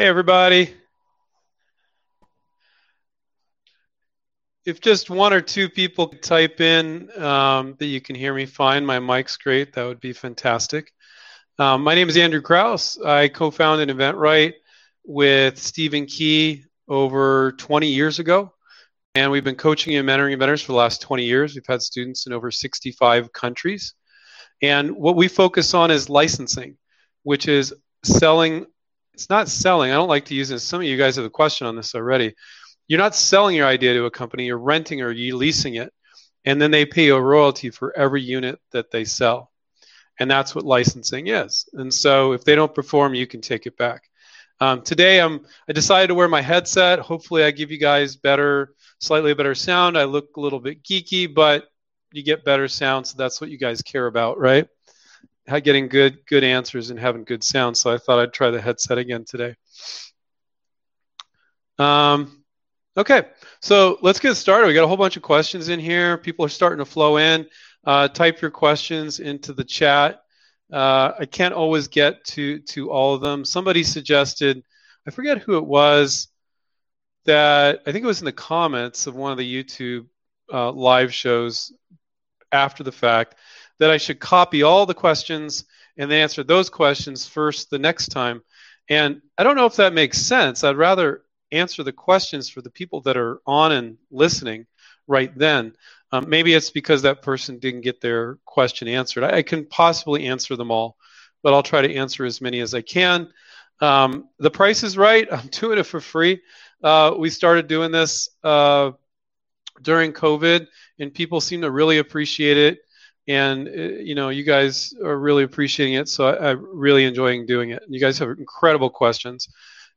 Hey, everybody. If just one or two people type in um, that you can hear me fine, my mic's great, that would be fantastic. Um, my name is Andrew Krauss. I co founded InventRight with Stephen Key over 20 years ago. And we've been coaching and mentoring inventors for the last 20 years. We've had students in over 65 countries. And what we focus on is licensing, which is selling it's not selling. I don't like to use this. Some of you guys have a question on this already. You're not selling your idea to a company, you're renting or you leasing it. And then they pay a royalty for every unit that they sell. And that's what licensing is. And so if they don't perform, you can take it back. Um, today I'm I decided to wear my headset. Hopefully I give you guys better, slightly better sound. I look a little bit geeky, but you get better sound, so that's what you guys care about, right? Getting good good answers and having good sound. So I thought I'd try the headset again today. Um, okay, so let's get started. We got a whole bunch of questions in here. People are starting to flow in. Uh, type your questions into the chat. Uh, I can't always get to to all of them. Somebody suggested, I forget who it was, that I think it was in the comments of one of the YouTube uh, live shows after the fact that I should copy all the questions and then answer those questions first the next time. And I don't know if that makes sense. I'd rather answer the questions for the people that are on and listening right then. Um, maybe it's because that person didn't get their question answered. I, I, can possibly answer them all, but I'll try to answer as many as I can. Um, the price is right. I'm doing it for free. Uh, we started doing this uh, during COVID, and people seem to really appreciate it and uh, you know you guys are really appreciating it so I, am really enjoying doing it. You guys have incredible questions.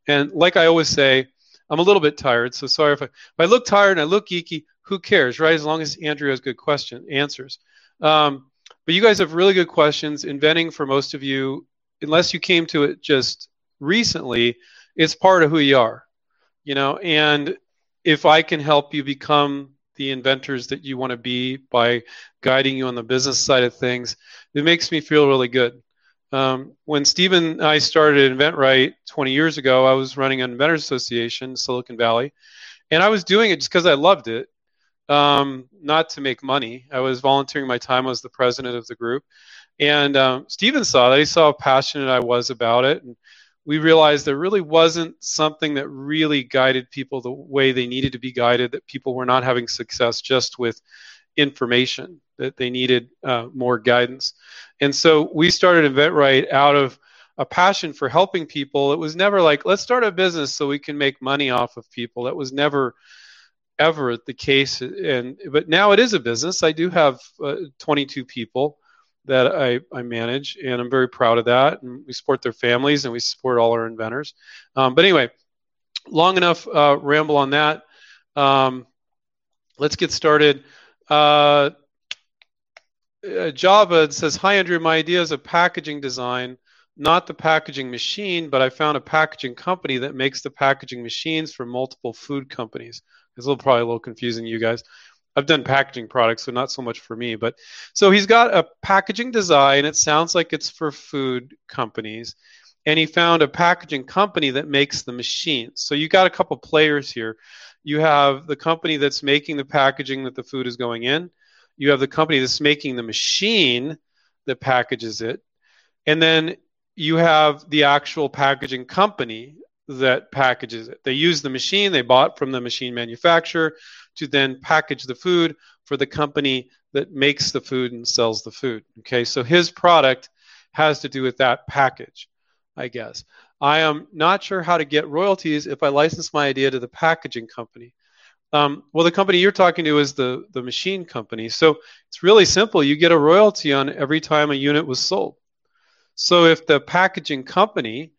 And like i always say i'm a little bit tired so sorry if i, if I look tired and i look geeky who cares right? As long as andrew has good question answers. Um, but you guys have really good questions. Inventing for most of you unless you came to it just recently it's part of who you are you know? And if i can help you become the inventors that you want to be by guiding you on the business side of things, it makes me feel really good. Um, when Stephen and I started InventRight 20 years ago, I was running an inventors association, Silicon Valley, and I was doing it just because I loved it, um, not to make money. I was volunteering my time. I was the president of the group, and um, Stephen saw that. He saw how passionate I was about it, and we realized there really wasn't something that really guided people the way they needed to be guided, that people were not having success just with information, that they needed uh, more guidance. And so we started InventRight out of a passion for helping people. It was never like, let's start a business so we can make money off of people. That was never ever the case. And but now it is a business. I do have uh, 22 people that I, I manage, and I'm very proud of that. And we support their families, and we support all our inventors. Um, but anyway, long enough uh, ramble on that. Um, let's get started. Uh, uh, Java says, "Hi Andrew, my idea is a packaging design, not the packaging machine, but I found a packaging company that makes the packaging machines for multiple food companies." It's a little, probably a little confusing, you guys. I've done packaging products, so not so much for me. But so he's got a packaging design. It sounds like it's for food companies, and he found a packaging company that makes the machines. So you got a couple players here. You have the company that's making the packaging that the food is going in. You have the company that's making the machine that packages it, and then you have the actual packaging company that packages it. They use the machine they bought from the machine manufacturer to then package the food for the company that makes the food and sells the food. Okay, so his product has to do with that package, I guess. I am not sure how to get royalties if I license my idea to the packaging company. Um, well, the company you're talking to is the, the machine company. So it's really simple. You get a royalty on every time a unit was sold. So if the packaging company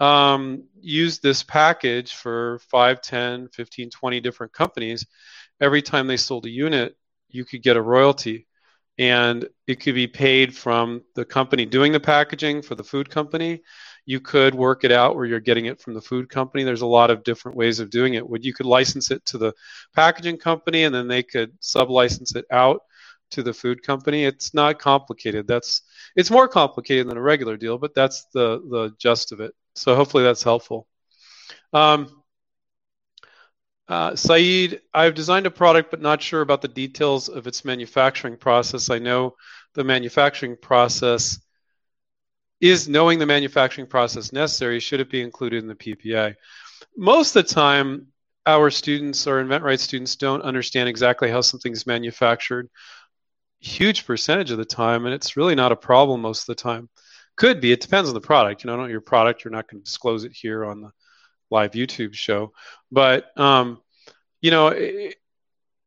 um, used this package for 5, 10, 15, 20 different companies, every time they sold a unit, you could get a royalty. And it could be paid from the company doing the packaging for the food company. You could work it out where you're getting it from the food company. There's a lot of different ways of doing it. Would you could license it to the packaging company and then they could sub-license it out to the food company. It's not complicated. That's it's more complicated than a regular deal, but that's the the gist of it. So hopefully that's helpful. Um, uh, Saeed, I've designed a product but not sure about the details of its manufacturing process. I know the manufacturing process is knowing the manufacturing process necessary. Should it be included in the PPA? Most of the time, our students or invent InventRight students don't understand exactly how something's manufactured. Huge percentage of the time, and it's really not a problem most of the time. Could be. It depends on the product. You know, your product. You're not going to disclose it here on the live YouTube show, but um, you know,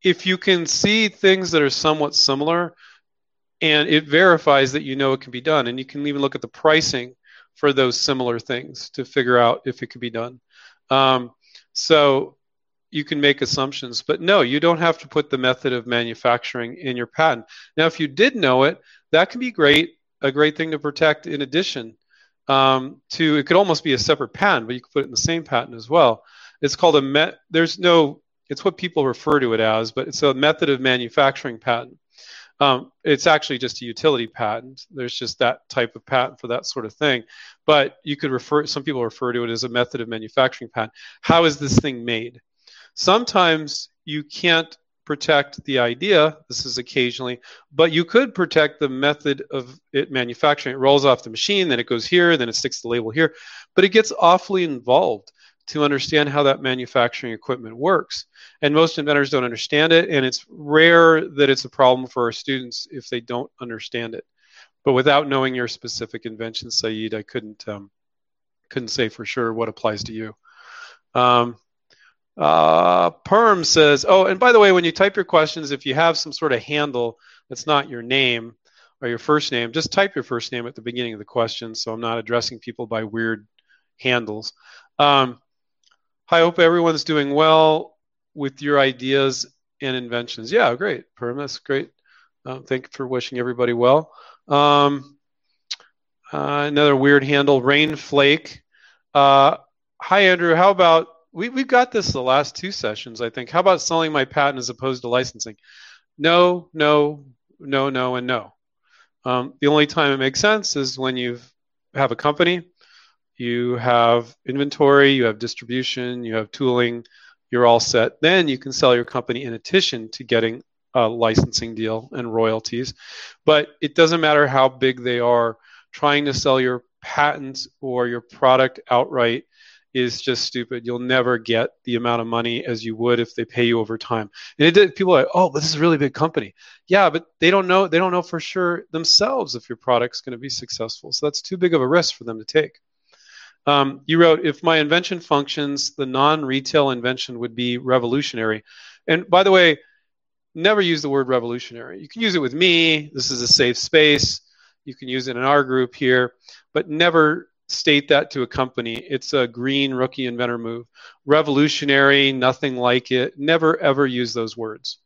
if you can see things that are somewhat similar, and it verifies that you know it can be done, and you can even look at the pricing for those similar things to figure out if it can be done. Um, so you can make assumptions, but no, you don't have to put the method of manufacturing in your patent. Now, if you did know it, that can be great, a great thing to protect in addition um, to, it could almost be a separate patent, but you could put it in the same patent as well. It's called a met, there's no, it's what people refer to it as, but it's a method of manufacturing patent. Um, it's actually just a utility patent. There's just that type of patent for that sort of thing. But you could refer, some people refer to it as a method of manufacturing patent. How is this thing made? Sometimes you can't protect the idea. This is occasionally, but you could protect the method of it manufacturing. It rolls off the machine, then it goes here, then it sticks the label here. But it gets awfully involved to understand how that manufacturing equipment works. And most inventors don't understand it, and it's rare that it's a problem for our students if they don't understand it. But without knowing your specific invention, Saeed, I couldn't um, couldn't say for sure what applies to you. Um, uh, Perm says, oh, and by the way, when you type your questions, if you have some sort of handle that's not your name or your first name, just type your first name at the beginning of the question so I'm not addressing people by weird handles. Um, I hope everyone's doing well with your ideas and inventions. Yeah, great. Perm, that's great. Uh, thank you for wishing everybody well. Um, uh, another weird handle, Rainflake. Uh, hi, Andrew. How about we, we've got this the last two sessions, I think. How about selling my patent as opposed to licensing? No, no, no, no, and no. Um, the only time it makes sense is when you have a company, you have inventory, you have distribution, you have tooling, you're all set. Then you can sell your company in addition to getting a licensing deal and royalties. But it doesn't matter how big they are, trying to sell your patents or your product outright is just stupid. You'll never get the amount of money as you would if they pay you over time. And it did, people are like, oh, but this is a really big company. Yeah, but they don't know they don't know for sure themselves if your product's going to be successful. So that's too big of a risk for them to take. Um, you wrote, if my invention functions, the non-retail invention would be revolutionary. And by the way, never use the word revolutionary. You can use it with me. This is a safe space. You can use it in our group here, but never state that to a company. It's a green rookie inventor move. Revolutionary, nothing like it. Never ever use those words.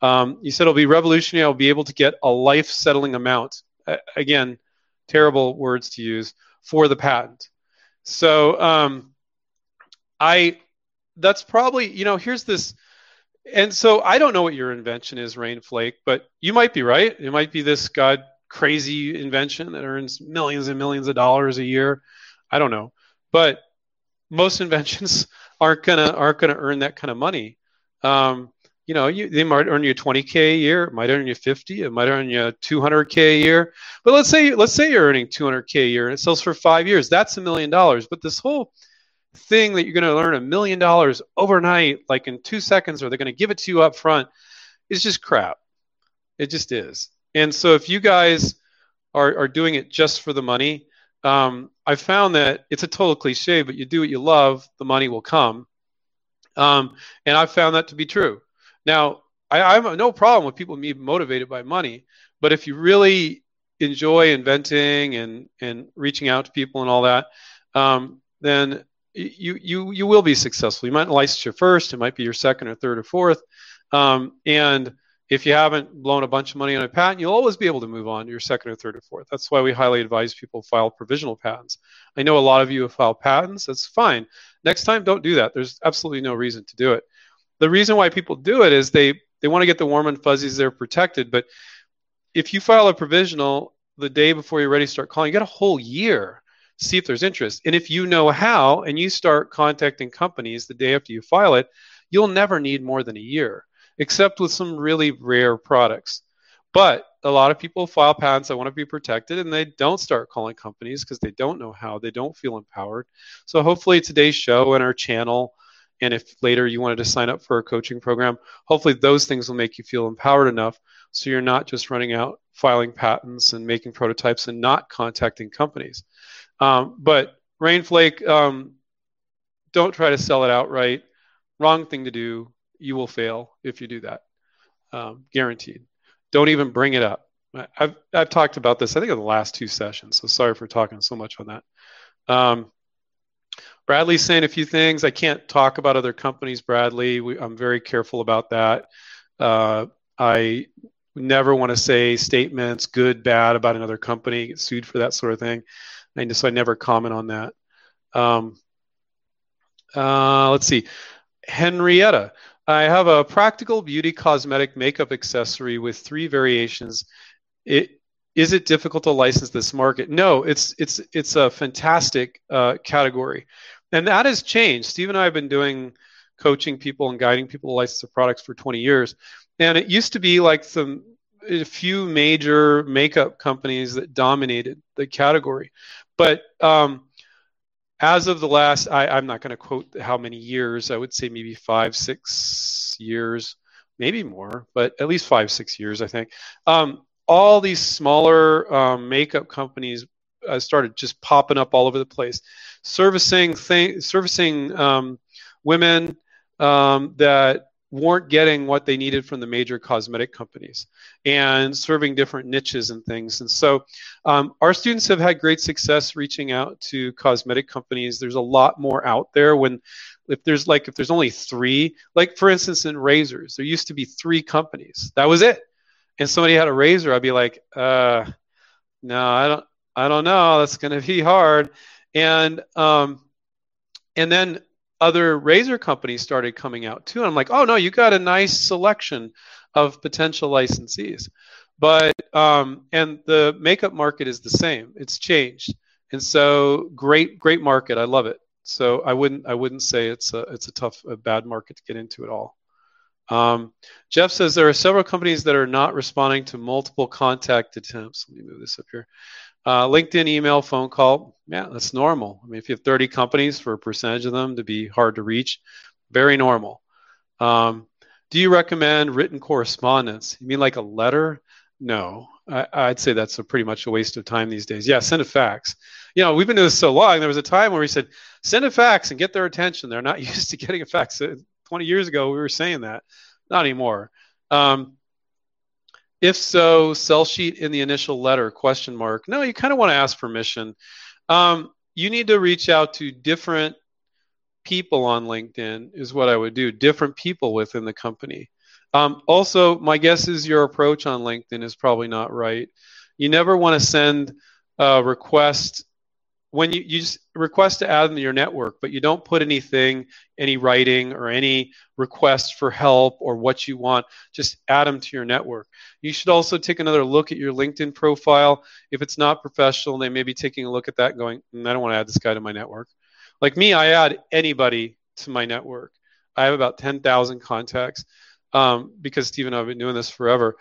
Um, you said it'll be revolutionary. I'll be able to get a life settling amount. Again, terrible words to use for the patent. So um, I, that's probably you know here's this. And so I don't know what your invention is, Rainflake, but you might be right. It might be this God crazy invention that earns millions and millions of dollars a year. I don't know, but most inventions aren't gonna aren't gonna earn that kind of money. Um, you know, you, they might earn you 20k a year, it might earn you 50, it might earn you 200k a year. But let's say let's say you're earning 200k a year and it sells for five years. That's a million dollars. But this whole thing that you're going to earn a million dollars overnight, like in two seconds, or they're going to give it to you up front, is just crap. It just is. And so if you guys are, are doing it just for the money, um, I found that it's a total cliche, but you do what you love, the money will come. Um, and I found that to be true. Now, I, I have no problem with people being motivated by money, but if you really enjoy inventing and, and reaching out to people and all that, um, then you, you, you will be successful. You might license your first, it might be your second or third or fourth. Um, and if you haven't blown a bunch of money on a patent, you'll always be able to move on to your second or third or fourth. That's why we highly advise people file provisional patents. I know a lot of you have filed patents. That's fine. Next time, don't do that. There's absolutely no reason to do it. The reason why people do it is they they want to get the warm and fuzzies. They're protected. But if you file a provisional the day before you're ready to start calling, you got a whole year to see if there's interest. And if you know how and you start contacting companies the day after you file it, you'll never need more than a year, except with some really rare products. But a lot of people file patents that want to be protected and they don't start calling companies because they don't know how, they don't feel empowered. So hopefully today's show and our channel and if later you wanted to sign up for a coaching program, hopefully those things will make you feel empowered enough so you're not just running out filing patents and making prototypes and not contacting companies. Um, but Rainflake, um, don't try to sell it outright. Wrong thing to do. You will fail if you do that. Um, guaranteed. Don't even bring it up. I've, I've talked about this, I think, in the last two sessions. So sorry for talking so much on that. Um, Bradley's saying a few things. I can't talk about other companies, Bradley. We, I'm very careful about that. Uh, I never want to say statements, good, bad, about another company, get sued for that sort of thing. And so I never comment on that. Um, uh, let's see. Henrietta, I have a practical beauty cosmetic makeup accessory with three variations. It, is it difficult to license this market? No, it's it's it's a fantastic uh, category, and that has changed. Steve and I have been doing coaching people and guiding people to license their products for 20 years, and it used to be like some a few major makeup companies that dominated the category, but um, as of the last, I, am not going to quote how many years. I would say maybe five, six years, maybe more, but at least five, six years, I think. Um, all these smaller um, makeup companies uh, started just popping up all over the place, servicing servicing um, women um, that weren't getting what they needed from the major cosmetic companies and serving different niches and things. And so um, our students have had great success reaching out to cosmetic companies. There's a lot more out there when if there's like if there's only three, like for instance in razors, there used to be three companies. That was it. And somebody had a razor, I'd be like, uh, no, I don't I don't know. That's gonna be hard. And um and then other razor companies started coming out too. I'm like, oh no, you got a nice selection of potential licensees. But um, and the makeup market is the same. It's changed, and so great, great market. I love it. So I wouldn't, I wouldn't say it's a, it's a tough, a bad market to get into at all. Um, Jeff says there are several companies that are not responding to multiple contact attempts. Let me move this up here. Uh, LinkedIn, email, phone call. Yeah, that's normal. I mean, if you have 30 companies for a percentage of them to be hard to reach, very normal. Um, do you recommend written correspondence? You mean like a letter? No, I, would say that's a pretty much a waste of time these days. Yeah, send a fax. You know, we've been doing this so long. There was a time where we said, send a fax and get their attention. They're not used to getting a fax. 20 years ago, we were saying that. Not anymore. Um, if so, sell sheet in the initial letter, question mark. No, you kind of want to ask permission. Um, you need to reach out to different people on LinkedIn, is what I would do, different people within the company. Um, also, my guess is your approach on LinkedIn is probably not right. You never want to send a request when you, you just request to add them to your network, but you don't put anything, any writing or any request for help or what you want, just add them to your network. You should also take another look at your LinkedIn profile. If it's not professional, they may be taking a look at that going, mm, I don't want to add this guy to my network. Like me, I add anybody to my network. I have about 10,000 contacts um, because Steve I have been doing this forever.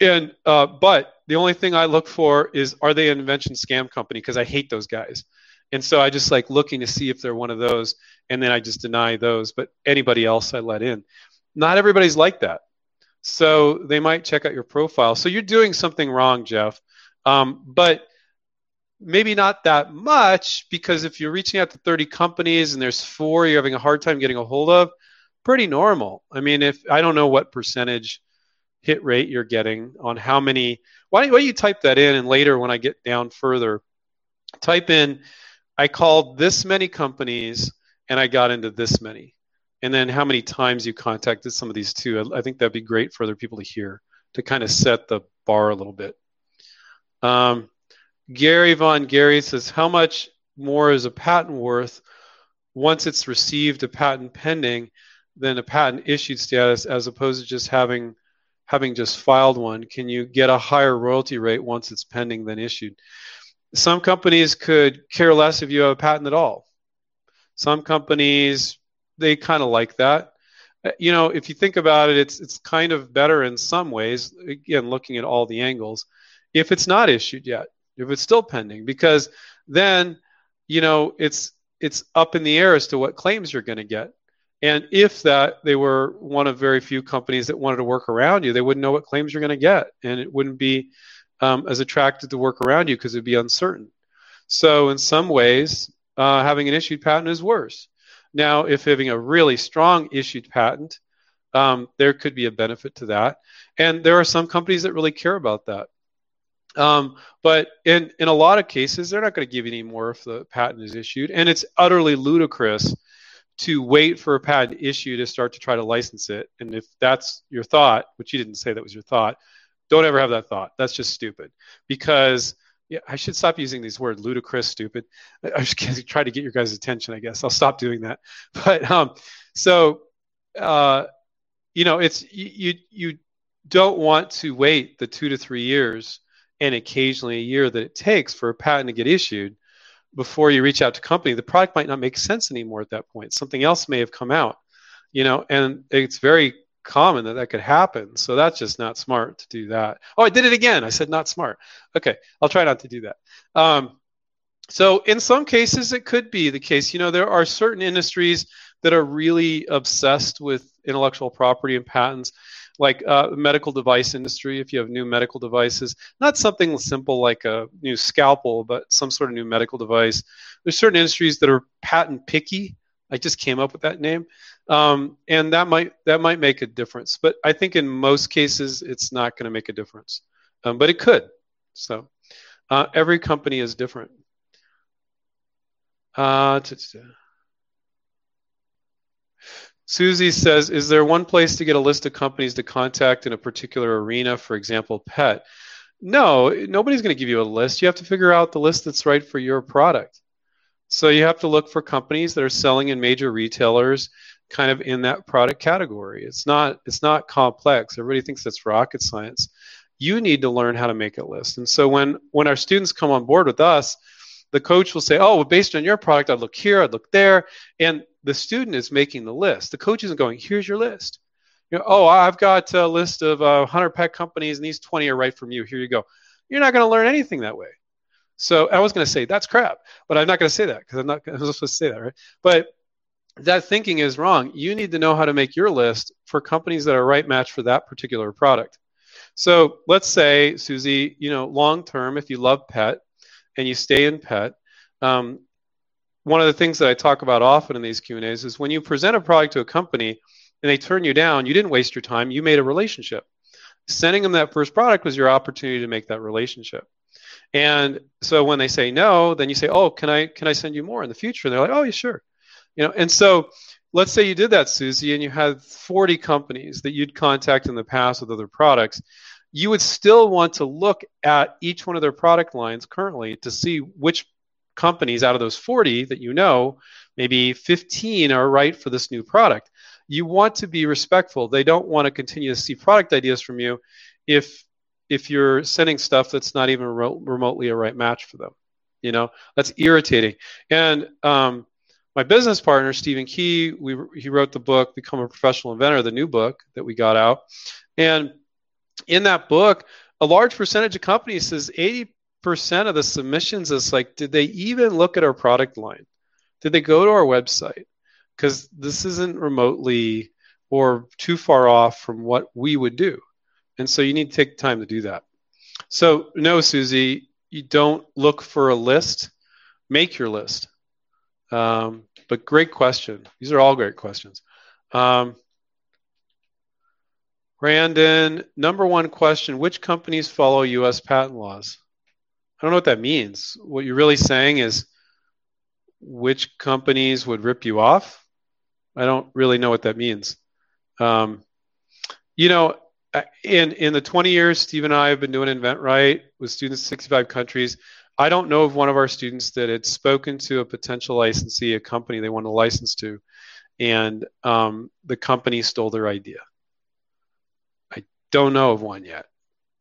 And uh, but the only thing I look for is are they an invention scam company? Because I hate those guys. And so I just like looking to see if they're one of those, and then I just deny those. But anybody else I let in. Not everybody's like that. So they might check out your profile. So you're doing something wrong, Jeff. Um, but maybe not that much because if you're reaching out to 30 companies and there's four you're having a hard time getting a hold of, pretty normal. I mean, if I don't know what percentage hit rate you're getting on how many. Why don't, why don't you type that in and later when I get down further, type in, I called this many companies and I got into this many. And then how many times you contacted some of these too. I, I think that'd be great for other people to hear to kind of set the bar a little bit. Um, Gary Von Gary says, How much more is a patent worth once it's received a patent pending than a patent issued status as opposed to just having having just filed one, can you get a higher royalty rate once it's pending than issued? some companies could care less if you have a patent at all. Some companies they kind of like that. Uh, you know, if you think about it, it's it's kind of better in some ways. Again, looking at all the angles, if it's not issued yet, if it's still pending, because then you know it's it's up in the air as to what claims you're going to get. And if that they were one of very few companies that wanted to work around you, they wouldn't know what claims you're going to get, and it wouldn't be um, as attracted to work around you because it'd be uncertain. So in some ways, uh, having an issued patent is worse. Now, if having a really strong issued patent, um, there could be a benefit to that, and there are some companies that really care about that. Um, but in in a lot of cases, they're not going to give you any more if the patent is issued, and it's utterly ludicrous to wait for a patent issue to start to try to license it. And if that's your thought, which you didn't say that was your thought, don't ever have that thought. That's just stupid. Because yeah, I should stop using these words, ludicrous, stupid. I just try to get your guys' attention. I guess I'll stop doing that. But um, so uh, you know, it's you you don't want to wait the two to three years and occasionally a year that it takes for a patent to get issued before you reach out to company. The product might not make sense anymore at that point. Something else may have come out, you know, and it's very common that that could happen. So that's just not smart to do that. Oh, I did it again. I said not smart. Okay, I'll try not to do that. Um, so in some cases, it could be the case. You know, there are certain industries that are really obsessed with intellectual property and patents, like uh, medical device industry. If you have new medical devices, not something simple like a new scalpel, but some sort of new medical device. There's certain industries that are patent picky. I just came up with that name um, and that might that might make a difference. But I think in most cases it's not going to make a difference, um, but it could. So uh, every company is different. Uh, Susie says, "Is there one place to get a list of companies to contact in a particular arena? For example, pet." No, nobody's going to give you a list. You have to figure out the list that's right for your product. So you have to look for companies that are selling in major retailers kind of in that product category. It's not it's not complex. Everybody thinks that's rocket science. You need to learn how to make a list. And so when when our students come on board with us, the coach will say, "Oh, well, based on your product, I'd look here, I'd look there," and the student is making the list. The coach isn't going, "Here's your list." You know, "Oh, I've got a list of uh, 100 pet companies, and these 20 are right from you. Here you go." You're not going to learn anything that way. So I was going to say that's crap, but I'm not going to say that because I'm not I'm supposed to say that, right? But that thinking is wrong. You need to know how to make your list for companies that are right match for that particular product. So let's say, Susie, you know, long term, if you love pet and you stay in pet, um, one of the things that I talk about often in these Q and A's is when you present a product to a company and they turn you down, you didn't waste your time. You made a relationship. Sending them that first product was your opportunity to make that relationship. And so when they say no, then you say, "Oh, can I can I send you more in the future?" And they're like, "Oh, yeah, sure." You know, and so let's say you did that, Susie, and you had 40 companies that you'd contact in the past with other products. You would still want to look at each one of their product lines currently to see which companies out of those 40 that you know, maybe 15 are right for this new product. You want to be respectful. They don't want to continue to see product ideas from you if if you're sending stuff that's not even remotely a right match for them. You know, that's irritating. And um, my business partner Stephen Key, we, he wrote the book "Become a Professional Inventor," the new book that we got out, and in that book, a large percentage of companies says 80% of the submissions is like, did they even look at our product line? Did they go to our website? Because this isn't remotely or too far off from what we would do. And so you need to take time to do that. So, no, Susie, you don't look for a list, make your list. Um, but great question. These are all great questions. Um, Brandon, number one question Which companies follow US patent laws? I don't know what that means. What you're really saying is which companies would rip you off? I don't really know what that means. Um, you know, in in the 20 years Steve and I have been doing InventRight with students in 65 countries, I don't know of one of our students that had spoken to a potential licensee, a company they want to license to, and um, the company stole their idea. Don't know of one yet.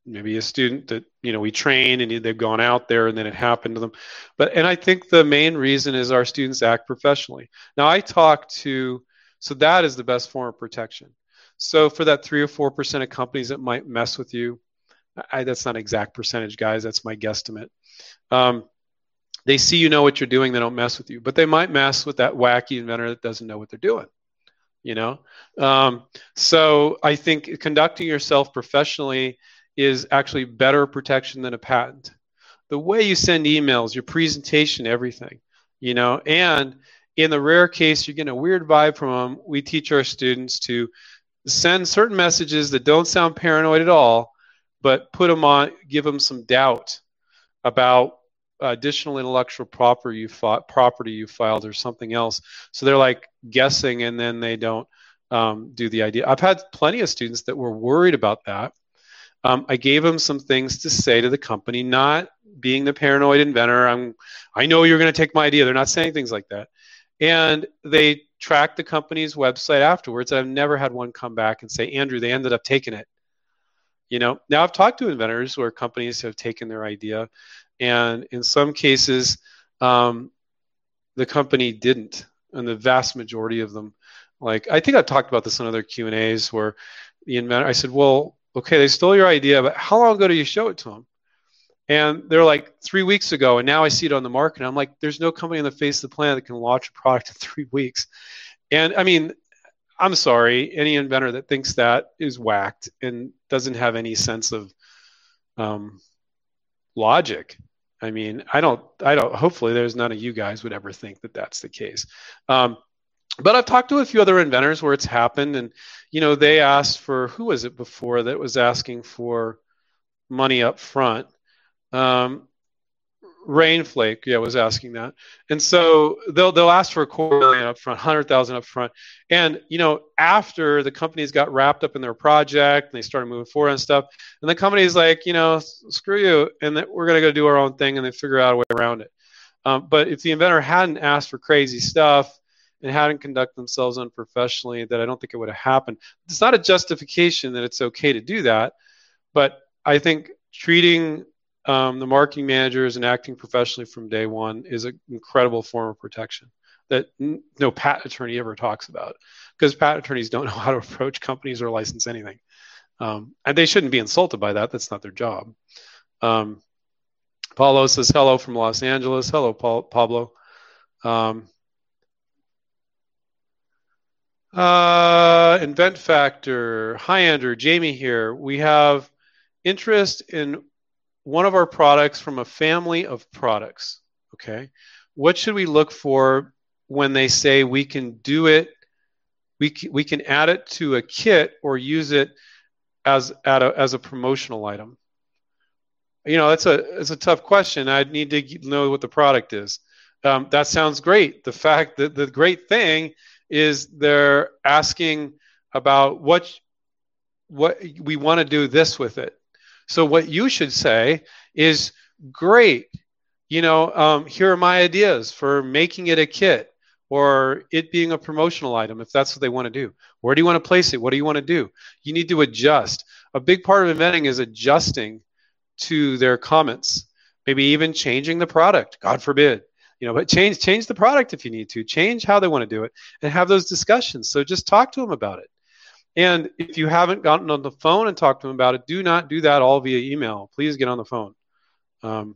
maybe a student that you know we train and they've gone out there and then it happened to them. But and i think the main reason is our students act professionally. Now i talk to so that is the best form of protection. So for that three or four percent of companies that might mess with you I, that's not exact percentage guys that's my guesstimate. Um, they see you know what you're doing they don't mess with you but they might mess with that wacky inventor that doesn't know what they're doing you know um, so i think conducting yourself professionally is actually better protection than a patent. The way you send emails, your presentation, everything, you know, and in the rare case you're getting a weird vibe from them, we teach our students to send certain messages that don't sound paranoid at all, but put them on, give them some doubt about additional intellectual property you fought, property you filed or something else. So they're like guessing, and then they don't um, do the idea. I've had plenty of students that were worried about that um, I gave them some things to say to the company, not being the paranoid inventor. I'm, I know you're going to take my idea. They're not saying things like that. And they tracked the company's website afterwards. I've never had one come back and say, Andrew, they ended up taking it. You know, now I've talked to inventors where companies have taken their idea, and in some cases, um, the company didn't, and the vast majority of them, like I think I've talked about this in other Q and A's where the inventor, I said, well, okay, they stole your idea, but how long ago did you show it to them? And they're like three weeks ago, and now I see it on the market. I'm like, there's no company on the face of the planet that can launch a product in three weeks. And I mean, I'm sorry, any inventor that thinks that is whacked and doesn't have any sense of um, logic. I mean, I don't, I don't. Hopefully, there's none of you guys would ever think that that's the case. Um, but I've talked to a few other inventors where it's happened, and you know they asked for who was it before that was asking for money up front. Um, Rainflake, yeah, was asking that, and so they'll they'll ask for a quarter million up front, hundred thousand up front, and you know after the companies got wrapped up in their project and they started moving forward and stuff, and the company's like, you know, screw you, and we're gonna go do our own thing, and they figure out a way around it. Um, but if the inventor hadn't asked for crazy stuff, and hadn't conducted themselves unprofessionally, that I don't think it would have happened. It's not a justification that it's okay to do that, but I think treating um, the marketing managers and acting professionally from day one is an incredible form of protection that n- no patent attorney ever talks about because patent attorneys don't know how to approach companies or license anything. Um, and they shouldn't be insulted by that. That's not their job. Um, Paulo says hello from Los Angeles. Hello, Paul, Pablo. Um, Uh, Invent Factor. Hi, Andrew. Jamie here. We have interest in one of our products from a family of products. Okay. What should we look for when they say we can do it? We, we can add it to a kit or use it as, a, as a promotional item. You know, that's a, it's a tough question. I'd need to know what the product is. Um, that sounds great. The fact that the great thing is they're asking about what what we want to do this with it. So what you should say is great. You know, um, here are my ideas for making it a kit or it being a promotional item if that's what they want to do. Where do you want to place it? What do you want to do? You need to adjust. A big part of inventing is adjusting to their comments, maybe even changing the product, God forbid you know but change change the product if you need to change how they want to do it and have those discussions so just talk to them about it and if you haven't gotten on the phone and talked to them about it do not do that all via email please get on the phone um,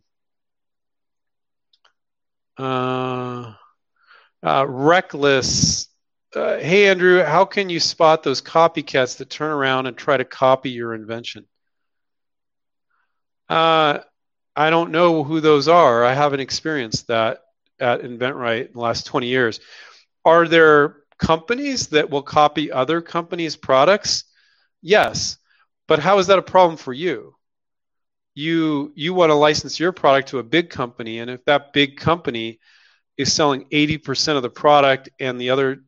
uh, uh, reckless uh, hey andrew how can you spot those copycats that turn around and try to copy your invention uh, I don't know who those are. I haven't experienced that at InventRight in the last 20 years. Are there companies that will copy other companies' products? Yes. But how is that a problem for you? You you want to license your product to a big company, and if that big company is selling 80% of the product and the other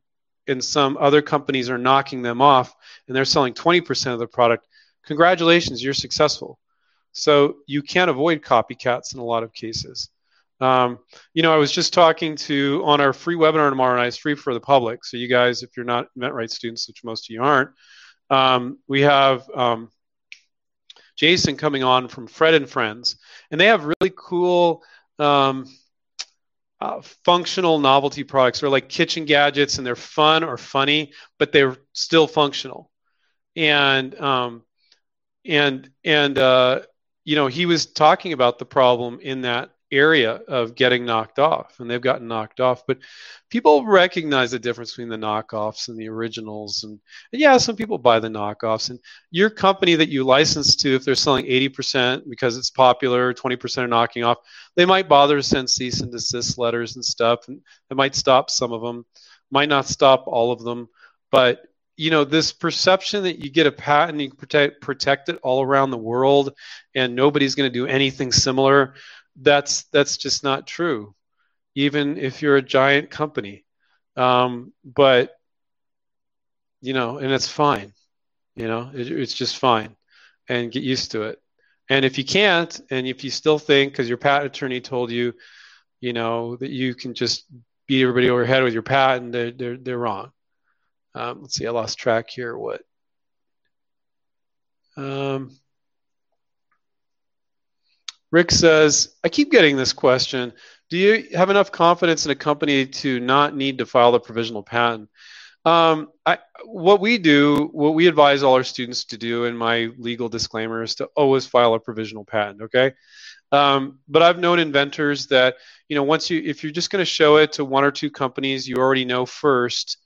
and some other companies are knocking them off and they're selling 20% of the product, congratulations, you're successful. So you can't avoid copycats in a lot of cases. Um, you know, I was just talking to on our free webinar tomorrow night. It's free for the public. So you guys, if you're not InventRight students, which most of you aren't, um, we have um, Jason coming on from Fred and Friends, and they have really cool. Um, uh, functional novelty products. They're like kitchen gadgets and they're fun or funny, but they're still functional. And um, and and uh, you know he was talking about the problem in that area of getting knocked off, and they've gotten knocked off. But people recognize the difference between the knockoffs and the originals, and, and, yeah, some people buy the knockoffs. And your company that you license to, if they're selling 80% because it's popular, 20% are knocking off, they might bother to send cease and desist letters and stuff, and they might stop some of them, might not stop all of them, but you know this perception that you get a patent you protect protect it all around the world and nobody's going to do anything similar that's that's just not true even if you're a giant company. Um, but you know and it's fine you know it, it's just fine and get used to it. And if you can't and if you still think because your patent attorney told you you know that you can just beat everybody over head with your patent they're, they're, they're wrong. Um, let's see i lost track here what? Um, Rick says, I keep getting this question. Do you have enough confidence in a company to not need to file a provisional patent? Um, I, what we do, what we advise all our students to do in my legal disclaimer is to always file a provisional patent, okay? Um, but I've known inventors that, you know, once you, if you're just going to show it to one or two companies you already know first,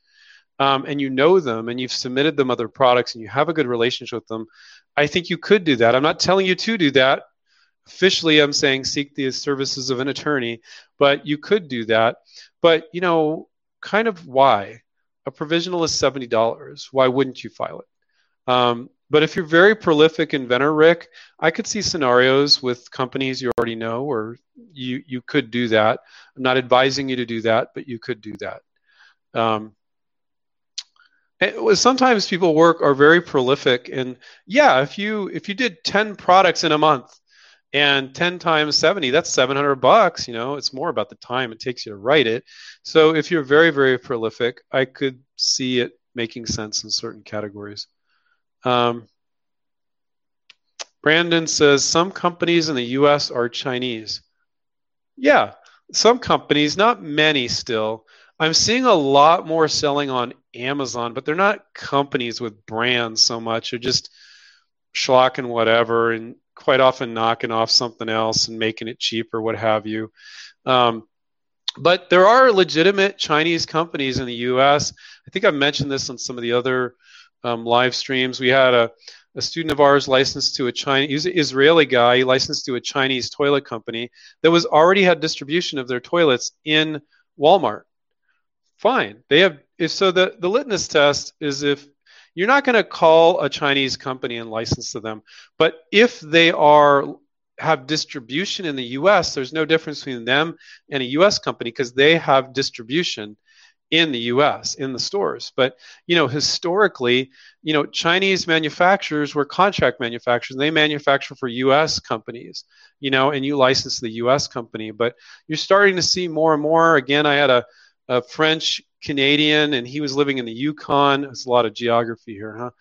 um, and you know them and you've submitted them other products and you have a good relationship with them, I think you could do that. I'm not telling you to do that officially i'm saying seek the services of an attorney but you could do that. But you know kind of why? A provisional is $70 why wouldn't you file it? Um, but if you're very prolific inventor rick i could see scenarios with companies you already know or you you could do that. I'm not advising you to do that but you could do that. Um, sometimes people work are very prolific and yeah if you if you did 10 products in a month and 10 times 70 that's 700 bucks you know it's more about the time it takes you to write it. So if you're very very prolific i could see it making sense in certain categories. Um, brandon says some companies in the us are chinese. Yeah some companies not many still. I'm seeing a lot more selling on amazon but they're not companies with brands so much. They're just schlock and whatever and quite often knocking off something else and making it cheap or what have you. Um, but there are legitimate Chinese companies in the U.S. I think I've mentioned this on some of the other um, live streams. We had a, a student of ours licensed to a Chinese, Israeli guy, licensed to a Chinese toilet company that was already had distribution of their toilets in Walmart. Fine, they have. So the the litmus test is if you're not going to call a Chinese company and license to them. But if they are have distribution in the US, there's no difference between them and a US company because they have distribution in the US in the stores. But you know, historically, you know, Chinese manufacturers were contract manufacturers. They manufacture for US companies, you know, and you license the US company. But you're starting to see more and more. Again, I had a, a French Canadian, and he was living in the Yukon. There's a lot of geography here, huh?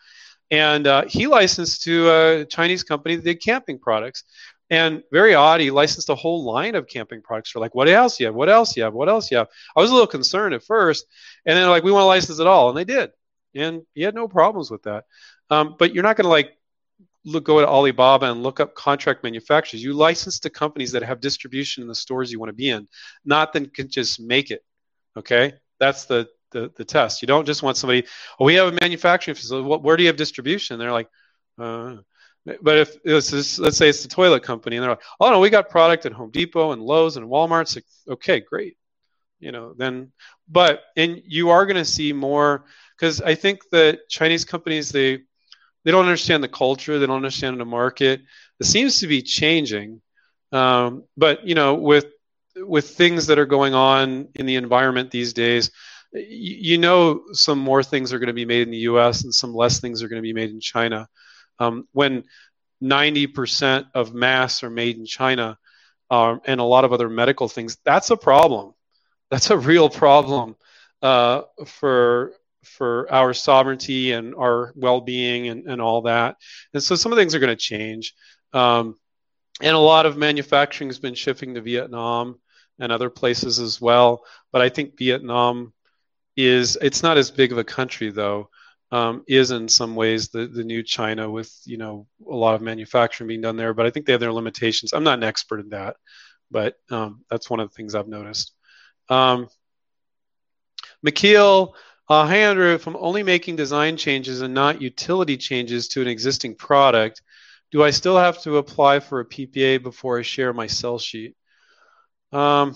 And uh, he licensed to a Chinese company that did camping products. And very odd, he licensed a whole line of camping products for like, what else you have? What else you have? What else you have? I was a little concerned at first. And then like, we want to license it all. And they did. And he had no problems with that. Um, but you're not going to like look go to Alibaba and look up contract manufacturers. You license to companies that have distribution in the stores you want to be in, not that can just make it. Okay that's the, the the test. You don't just want somebody. Oh, we have a manufacturing facility. What, where do you have distribution? They're like, uh, but if it's just, let's say it's the toilet company, and they're like, oh no, we got product at Home Depot and Lowe's and Walmart. It's like, okay, great. You know, then, but and you are going to see more because I think that Chinese companies they they don't understand the culture, they don't understand the market. It seems to be changing, um, but you know, with with things that are going on in the environment these days, you know some more things are going to be made in the U.S. and some less things are going to be made in China. Um, when 90% of masks are made in China um, and a lot of other medical things, that's a problem. That's a real problem uh, for for our sovereignty and our well-being and, and all that. And so some of things are going to change. Um, and a lot of manufacturing has been shifting to Vietnam and other places as well. But I think Vietnam is it's not as big of a country though. Um, is in some ways the the new China with you know a lot of manufacturing being done there. But I think they have their limitations. I'm not an expert in that, but um, that's one of the things I've noticed. Um, McKeel, uh, hi Andrew, if I'm only making design changes and not utility changes to an existing product, do I still have to apply for a PPA before I share my sell sheet? Um,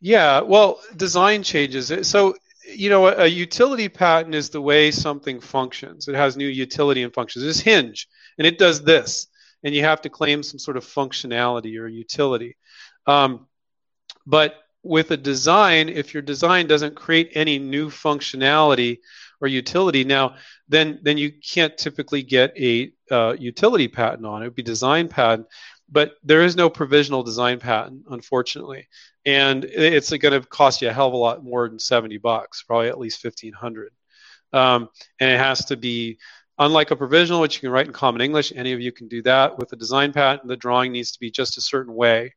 yeah, well, design changes. So, you know, a, a, utility patent is the way something functions. It has new utility and functions. It's Hinge, and it does this, and you have to claim some sort of functionality or utility. Um, but with a design, if your design doesn't create any new functionality or utility, now then then you can't typically get a uh, utility patent on it. It would be design patent, but there is no provisional design patent, unfortunately, and it's going to cost you a hell of a lot more than seventy bucks, probably at least fifteen hundred. Um, and it has to be unlike a provisional, which you can write in common English. Any of you can do that. With a design patent, the drawing needs to be just a certain way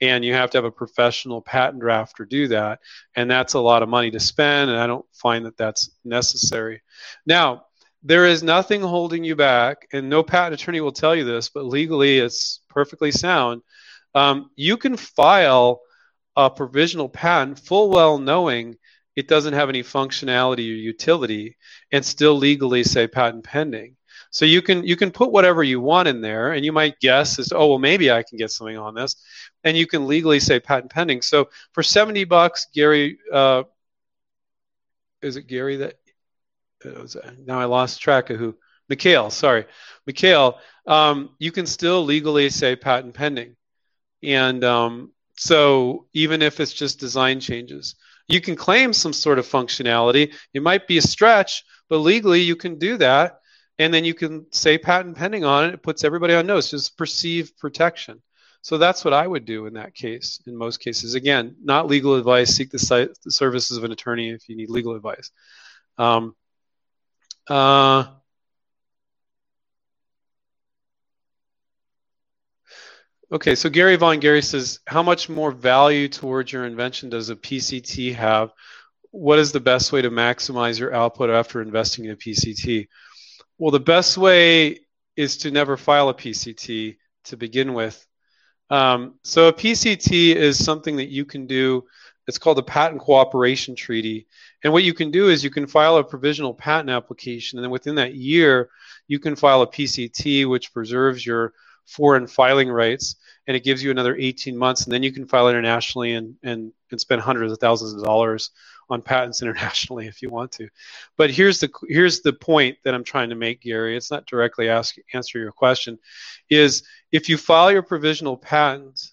and you have to have a professional patent drafter do that and that's a lot of money to spend and i don't find that that's necessary now there is nothing holding you back and no patent attorney will tell you this but legally it's perfectly sound um, you can file a provisional patent full well knowing it doesn't have any functionality or utility and still legally say patent pending so you can you can put whatever you want in there, and you might guess as oh well maybe I can get something on this, and you can legally say patent pending. So for seventy bucks, Gary, uh, is it Gary that? Was, now I lost track of who. Mikhail, sorry, Mikhail. Um, you can still legally say patent pending, and um, so even if it's just design changes, you can claim some sort of functionality. It might be a stretch, but legally you can do that and then you can say patent pending on it. It puts everybody on notice, just perceived protection. So that's what I would do in that case. In most cases, again, not legal advice. Seek the, site, the services of an attorney if you need legal advice. Um, uh, okay, so Gary Von Gary says, how much more value towards your invention does a PCT have? What is the best way to maximize your output after investing in a PCT? Well, the best way is to never file a PCT to begin with. Um, so a PCT is something that you can do. It's called the patent cooperation treaty. And what you can do is you can file a provisional patent application, and then within that year, you can file a PCT, which preserves your foreign filing rights, and it gives you another 18 months, and then you can file internationally and, and, and spend hundreds of thousands of dollars on patents internationally if you want to. But here's the here's the point that I'm trying to make, Gary. It's not directly ask answer your question. Is if you file your provisional patent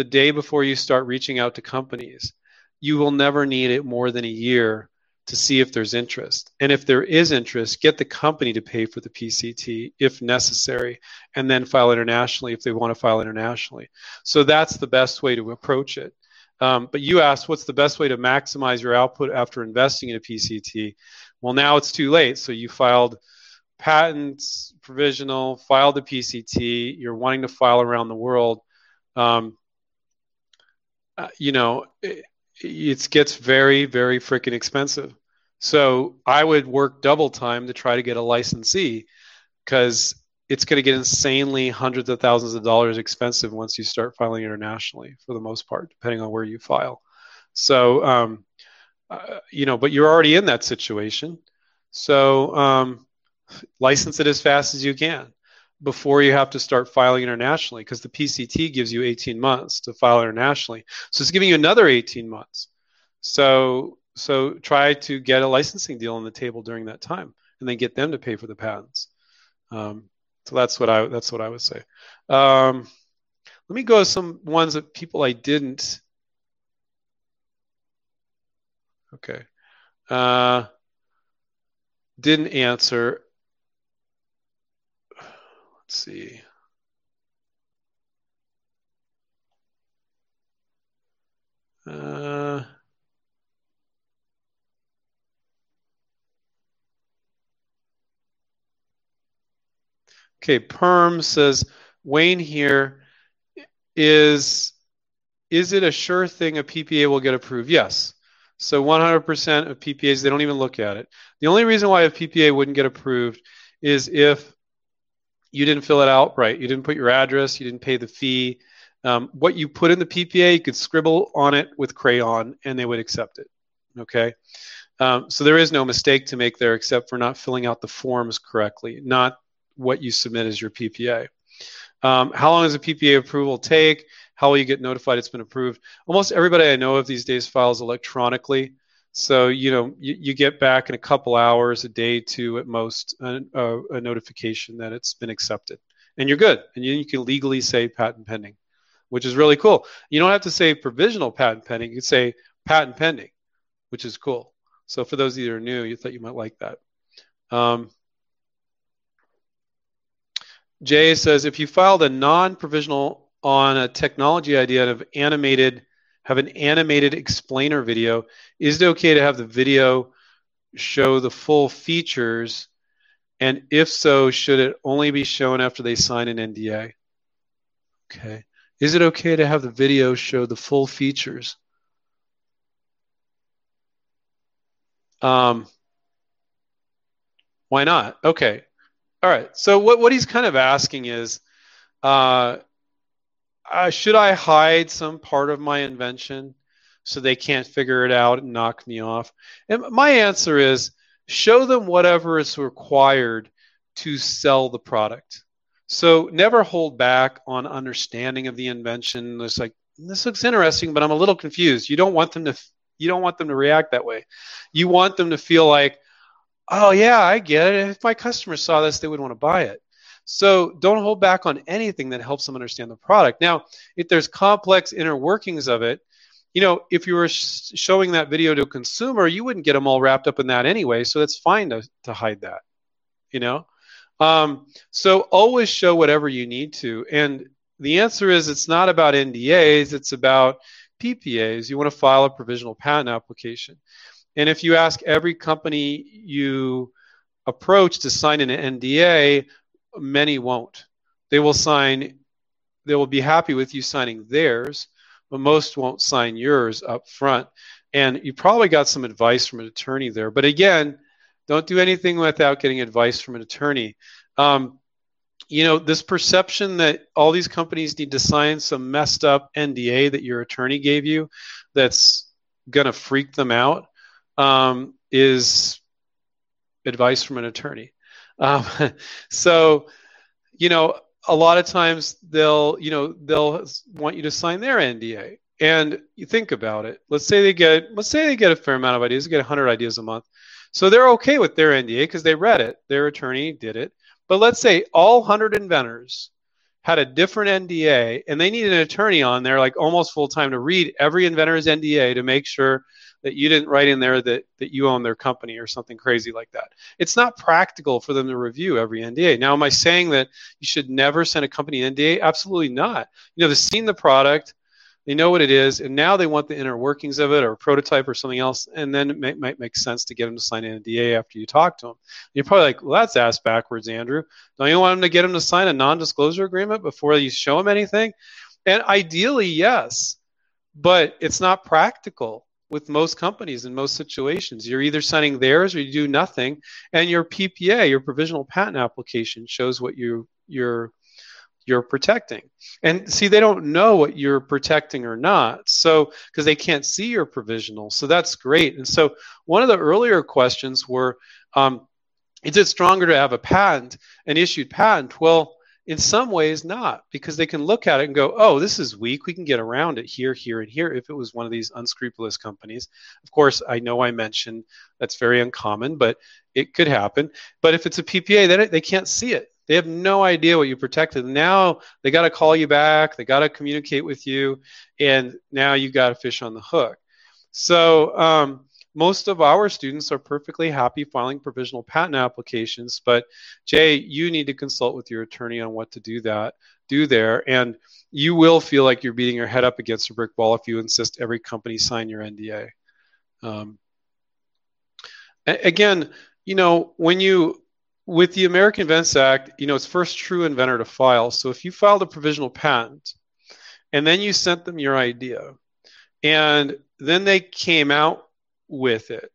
the day before you start reaching out to companies, you will never need it more than a year to see if there's interest. And if there is interest, get the company to pay for the PCT if necessary, and then file internationally if they want to file internationally. So that's the best way to approach it. Um, but you asked what's the best way to maximize your output after investing in a PCT. Well, now it's too late. So you filed patents, provisional, filed the PCT. You're wanting to file around the world. Um, uh, you know, it, it gets very, very freaking expensive. So I would work double time to try to get a licensee because it's going to get insanely hundreds of thousands of dollars expensive once you start filing internationally for the most part depending on where you file. So um, uh, you know but you're already in that situation. So um, license it as fast as you can before you have to start filing internationally because the pct gives you 18 months to file internationally so it's giving you another 18 months so so try to get a licensing deal on the table during that time and then get them to pay for the patents um, so that's what I that's what I would say. Um, let me go some ones that people I didn't. Okay. Uh, didn't answer see Uh, okay, Perm says Wayne here is is it a sure thing a PPA will get approved? Yes. So 100% of PPAs they don't even look at it. The only reason why a PPA wouldn't get approved is if you didn't fill it out right. You didn't put your address, you didn't pay the fee. Um, what you put in the PPA, you could scribble on it with crayon and they would accept it. Okay. Um, so there is no mistake to make there except for not filling out the forms correctly, not what you submit as your PPA. Um, how long does a PPA approval take? How will you get notified it's been approved? Almost everybody I know of these days files electronically. So, you know, you, you get back in a couple hours, a day, two at most, a, a, a notification that it's been accepted. And you're good. And you, you can legally say patent pending, which is really cool. You don't have to say provisional patent pending. You can say patent pending, which is cool. So for those of you that are new, you thought you might like that. Um, Jay says if you filed a non-provisional on a technology idea of animated, have an animated explainer video, is it okay to have the video show the full features? And if so, should it only be shown after they sign an NDA? Okay. Is it okay to have the video show the full features? Um, why not? Okay. All right. So what, what he's kind of asking is, uh, uh, should I hide some part of my invention so they can't figure it out and knock me off? And my answer is show them whatever is required to sell the product. So never hold back on understanding of the invention. It's like this looks interesting, but I'm a little confused. You don't want them to you don't want them to react that way. You want them to feel like, oh yeah, I get it. If my customers saw this, they would want to buy it. So don't hold back on anything that helps them understand the product. Now, if there's complex inner workings of it, you know, if you were sh- showing that video to a consumer, you wouldn't get them all wrapped up in that anyway. So it's fine to, to hide that, you know? Um, so always show whatever you need to. And the answer is it's not about NDAs, it's about PPAs, you want to file a provisional patent application. And if you ask every company you approach to sign an NDA, many won't. They will sign, they will be happy with you signing theirs, but most won't sign yours up front. And you probably got some advice from an attorney there. But again, don't do anything without getting advice from an attorney. Um, you know, this perception that all these companies need to sign some messed up NDA that your attorney gave you that's going to freak them out um, is advice from an attorney. Um, so, you know, a lot of times they'll, you know, they'll want you to sign their NDA. And you think about it. Let's say they get, let's say they get a fair amount of ideas, they get 100 ideas a month. So they're okay with their NDA because they read it. Their attorney did it. But let's say all 100 inventors had a different NDA and they needed an attorney on there, like almost full time, to read every inventor's NDA to make sure that you didn't write in there that, that you own their company or something crazy like that. It's not practical for them to review every NDA. Now, am I saying that you should never send a company NDA? Absolutely not. You know, they've seen the product, they know what it is, and now they want the inner workings of it or a prototype or something else, and then it may, might make sense to get them to sign an NDA after you talk to them. You're probably like, well, that's ass backwards, Andrew. Don't you want them to get them to sign a non-disclosure agreement before you show them anything? And ideally, yes, but it's not practical with most companies in most situations. You're either signing theirs or you do nothing, and your PPA, your provisional patent application, shows what you you're you're protecting. And see, they don't know what you're protecting or not. So, because they can't see your provisional. So that's great. And so, one of the earlier questions were um, is it stronger to have a patent, an issued patent? Well, in some ways, not, because they can look at it and go, oh, this is weak. We can get around it here, here, and here if it was one of these unscrupulous companies. Of course, I know I mentioned that's very uncommon, but it could happen. But if it's a PPA, they, they can't see it. They have no idea what you protected. Now they got to call you back. They got to communicate with you, and now you've got a fish on the hook. So um, most of our students are perfectly happy filing provisional patent applications. But Jay, you need to consult with your attorney on what to do that do there, and you will feel like you're beating your head up against a brick wall if you insist every company sign your NDA. Um, again, you know when you with the American Invents Act, you know, it's first true inventor to file. So if you filed a provisional patent and then you sent them your idea and then they came out with it,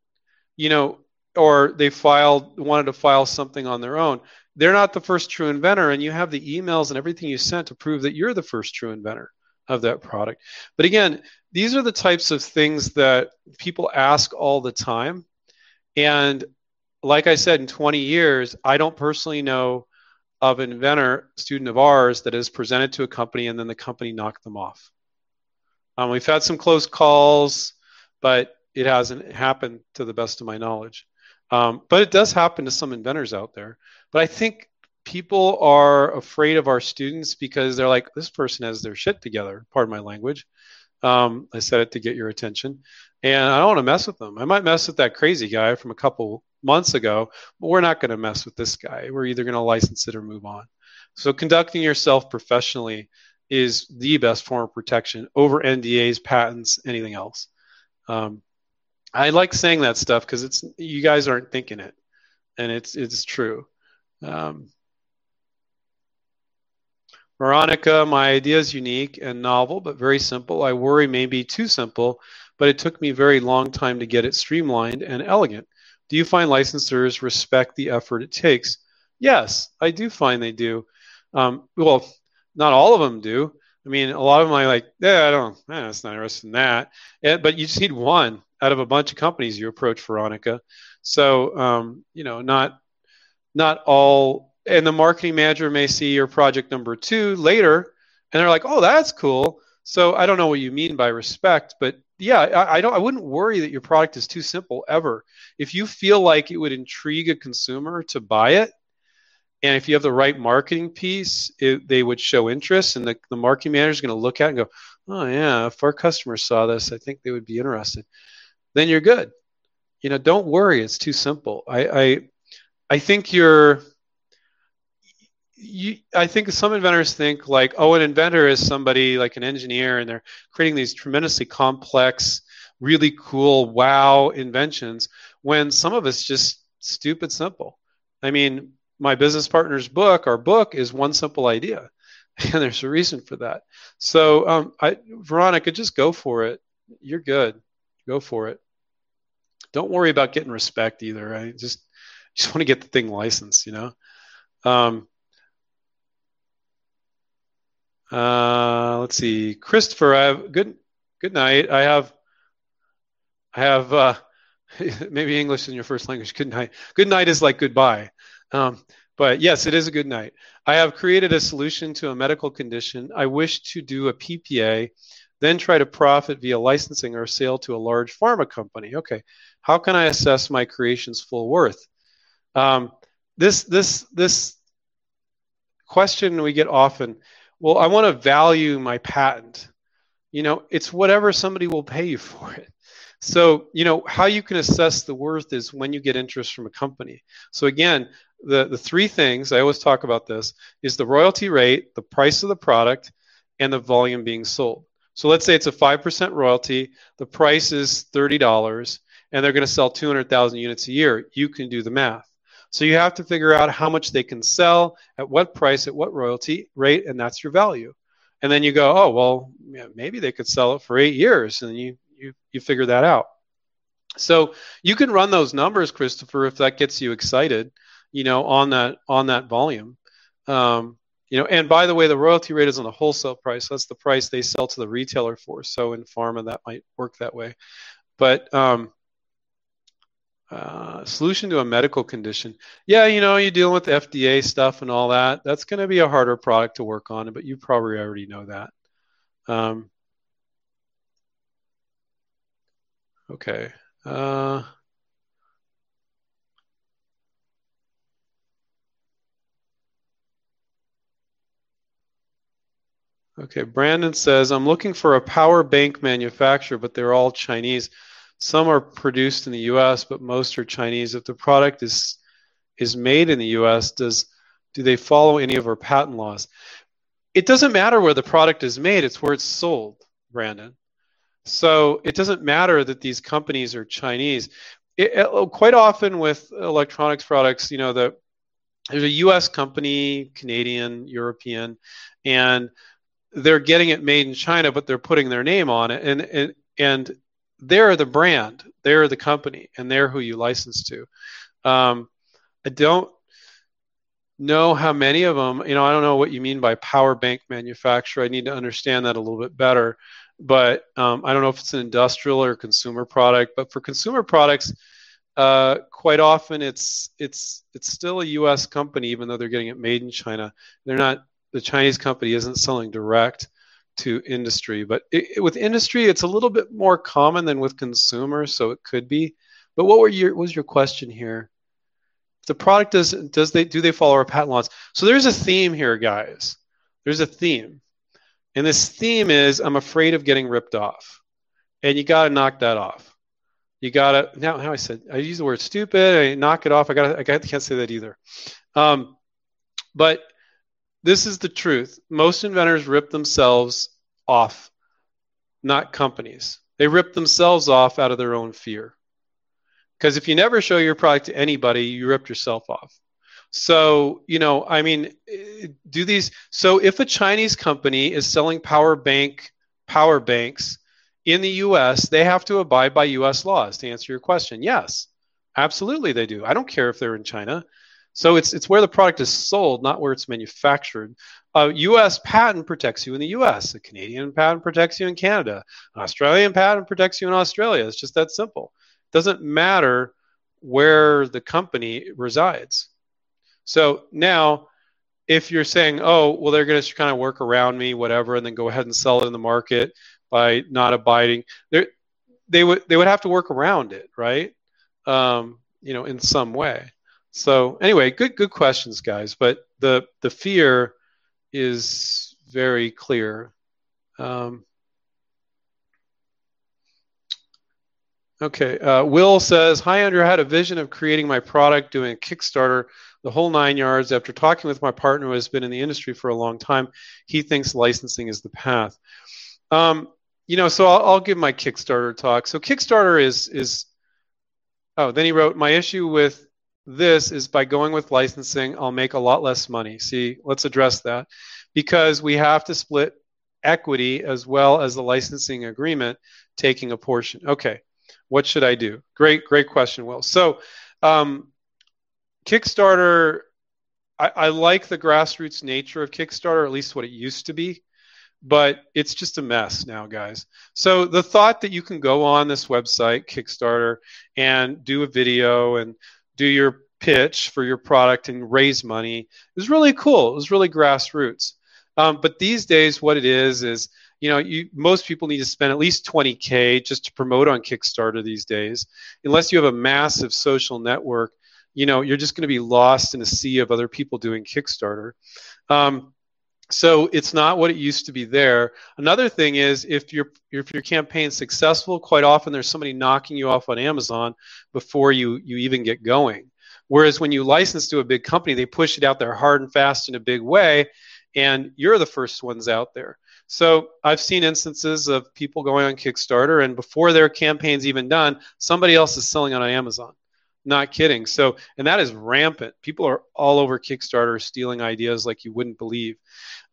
you know, or they filed wanted to file something on their own, they're not the first true inventor and you have the emails and everything you sent to prove that you're the first true inventor of that product. But again, these are the types of things that people ask all the time. And like I said, in 20 years, I don't personally know of an inventor, student of ours, that has presented to a company and then the company knocked them off. Um, we've had some close calls, but it hasn't happened to the best of my knowledge. Um, but it does happen to some inventors out there. But I think people are afraid of our students because they're like, this person has their shit together. Pardon my language. Um, I said it to get your attention. And I don't want to mess with them. I might mess with that crazy guy from a couple months ago, but we're not going to mess with this guy. We're either going to license it or move on. So conducting yourself professionally is the best form of protection over NDAs, patents, anything else. Um, I like saying that stuff because it's you guys aren't thinking it, and it's it's true. Um, Veronica, my idea is unique and novel, but very simple. I worry maybe too simple, but it took me a very long time to get it streamlined and elegant. Do you find licensors respect the effort it takes? Yes, I do find they do. Um, well, not all of them do. I mean, a lot of them are like, yeah, I don't, eh, it's not interested in that. And, but you just need one out of a bunch of companies you approach, Veronica. So, um, you know, not not all. And the marketing manager may see your project number two later, and they're like, oh, that's cool. So I don't know what you mean by respect, but yeah, I, I, don't. I wouldn't worry that your product is too simple ever. If you feel like it would intrigue a consumer to buy it, and if you have the right marketing piece, it, they would show interest, and the, the marketing manager is going to look at it and go, "Oh yeah, if our customers saw this, I think they would be interested." Then you're good. You know, don't worry. It's too simple. I I, I think you're. You, I think some inventors think like, oh, an inventor is somebody like an engineer, and they're creating these tremendously complex, really cool, wow inventions. When some of it's just stupid simple. I mean, my business partner's book, our book, is one simple idea, and there's a reason for that. So, um, I, Veronica, just go for it. You're good. Go for it. Don't worry about getting respect either. I just just want to get the thing licensed, you know. Um, uh, let's see, Christopher. I have good good night. I have I have uh, maybe English in your first language. Good night. Good night is like goodbye. Um, but yes, it is a good night. I have created a solution to a medical condition. I wish to do a PPA, then try to profit via licensing or sale to a large pharma company. Okay, how can I assess my creation's full worth? Um, this this this question we get often. Well, I want to value my patent. You know, it's whatever somebody will pay you for it. So, you know, how you can assess the worth is when you get interest from a company. So again, the, the three things, I always talk about this, is the royalty rate, the price of the product, and the volume being sold. So let's say it's a 5% royalty, the price is $30, and they're going to sell 200,000 units a year. You can do the math. So you have to figure out how much they can sell, at what price, at what royalty rate, and that's your value. And then you go, oh, well, maybe they could sell it for eight years, and you, you, you figure that out. So you can run those numbers, Christopher, if that gets you excited you know, on that on that volume. Um, you know, and by the way, the royalty rate is on the wholesale price. That's the price they sell to the retailer for. So in pharma, that might work that way. But um, uh, solution to a medical condition. Yeah, you know, you're dealing with FDA stuff and all that. That's going to be a harder product to work on, but you probably already know that. Um, okay. Uh, Okay, Brandon says, I'm looking for a power bank manufacturer, but they're all Chinese. Some are produced in the US, but most are Chinese. If the product is is made in the US, does do they follow any of our patent laws? It doesn't matter where the product is made, it's where it's sold, Brandon. So it doesn't matter that these companies are Chinese. It, it, oh, quite often with electronics products, you know, the there's a U.S. company, Canadian, European, and they're getting it made in China, but they're putting their name on it, and and and they're the brand, they're the company, and they're who you license to. Um, I don't know how many of them. You know, I don't know what you mean by power bank manufacturer. I need to understand that a little bit better. But um, I don't know if it's an industrial or consumer product. But for consumer products, uh, quite often it's it's it's still a U.S. company, even though they're getting it made in China. They're not. The Chinese company isn't selling direct to industry, but it, it, with industry, it's a little bit more common than with consumers, so it could be. But what were your what was your question here? The product does does they do they follow our patent laws? So there's a theme here, guys. There's a theme, and this theme is I'm afraid of getting ripped off, and you got to knock that off you gotta now. How I said I use the word stupid. I knock it off. I gotta. I can't say that either. Um, but this is the truth. Most inventors rip themselves off, not companies. They rip themselves off out of their own fear. Because if you never show your product to anybody, you ripped yourself off. So, you know, I mean, do these. So, if a Chinese company is selling power bank power banks in the US, they have to abide by US laws to answer your question. Yes, absolutely they do. I don't care if they're in China. So it's, it's where the product is sold, not where it's manufactured. A US patent protects you in the US. A Canadian patent protects you in Canada. An Australian patent protects you in Australia. It's just that simple. It doesn't matter where the company resides. So now, if you're saying, oh, well, they're going to kind of work around me, whatever, and then go ahead and sell it in the market, by not abiding. They would they would have to work around it, right? Um, you know, in some way. So anyway, good good questions, guys. But the the fear is very clear. Um, okay, uh, Will says, "Hi, Andrew. I had a vision of creating my product, doing a Kickstarter." The whole nine yards. After talking with my partner who has been in the industry for a long time, he thinks licensing is the path. Um, you know, so I'll, I'll, give my Kickstarter talk. So Kickstarter is is oh, then he wrote, my issue with this is by going with licensing, I'll make a lot less money. See, let's address that because we have to split equity as well as the licensing agreement taking a portion. Okay, what should I do? Great, great question, Will. So um, Kickstarter, I, I like the grassroots nature of Kickstarter, at least what it used to be but it's just a mess now, guys. So the thought that you can go on this website, Kickstarter, and do a video and do your pitch for your product and raise money is really cool. It was really grassroots. Um, but these days, what it is is you know you most people need to spend at least 20k just to promote on kickstarter these days unless you have a massive social network you know you're just going to be lost in a sea of other people doing kickstarter um, so it's not what it used to be there. Another thing is if your if your campaign's successful quite often there's somebody knocking you off on amazon before you you even get going. Whereas when you license to a big company they push it out there hard and fast in a big way and you're the first ones out there. So i've seen instances of people going on kickstarter and before their campaign's even done somebody else is selling on amazon not kidding. So, and that is rampant. People are all over Kickstarter stealing ideas like you wouldn't believe.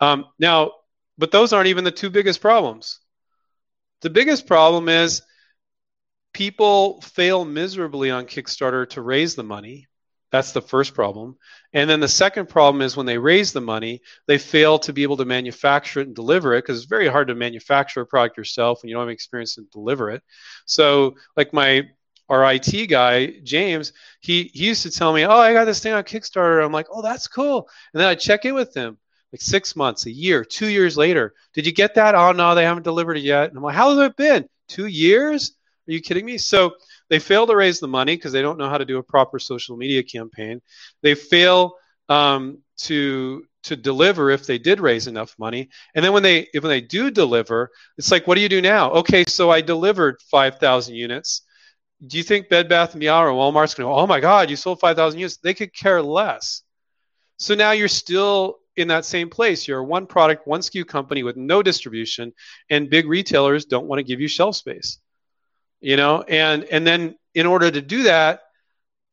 Um, now, but those aren't even the two biggest problems. The biggest problem is people fail miserably on Kickstarter to raise the money. That's the first problem. And then the second problem is when they raise the money, they fail to be able to manufacture it and deliver it because it's very hard to manufacture a product yourself and you don't have experience to deliver it. So, like my our IT guy, James, he, he used to tell me, Oh, I got this thing on Kickstarter. I'm like, Oh, that's cool. And then I check in with him like six months, a year, two years later. Did you get that? Oh, no, they haven't delivered it yet. And I'm like, How has it been? Two years? Are you kidding me? So they fail to raise the money because they don't know how to do a proper social media campaign. They fail um, to to deliver if they did raise enough money. And then when they when they do deliver, it's like, what do you do now? Okay, so I delivered five thousand units do you think Bed Bath and Beyond or Walmart's going to go, oh my God, you sold 5,000 units? They could care less. So now you're still in that same place. You're a one product, one SKU company with no distribution, and big retailers don't want to give you shelf space. You know, and and then in order to do that,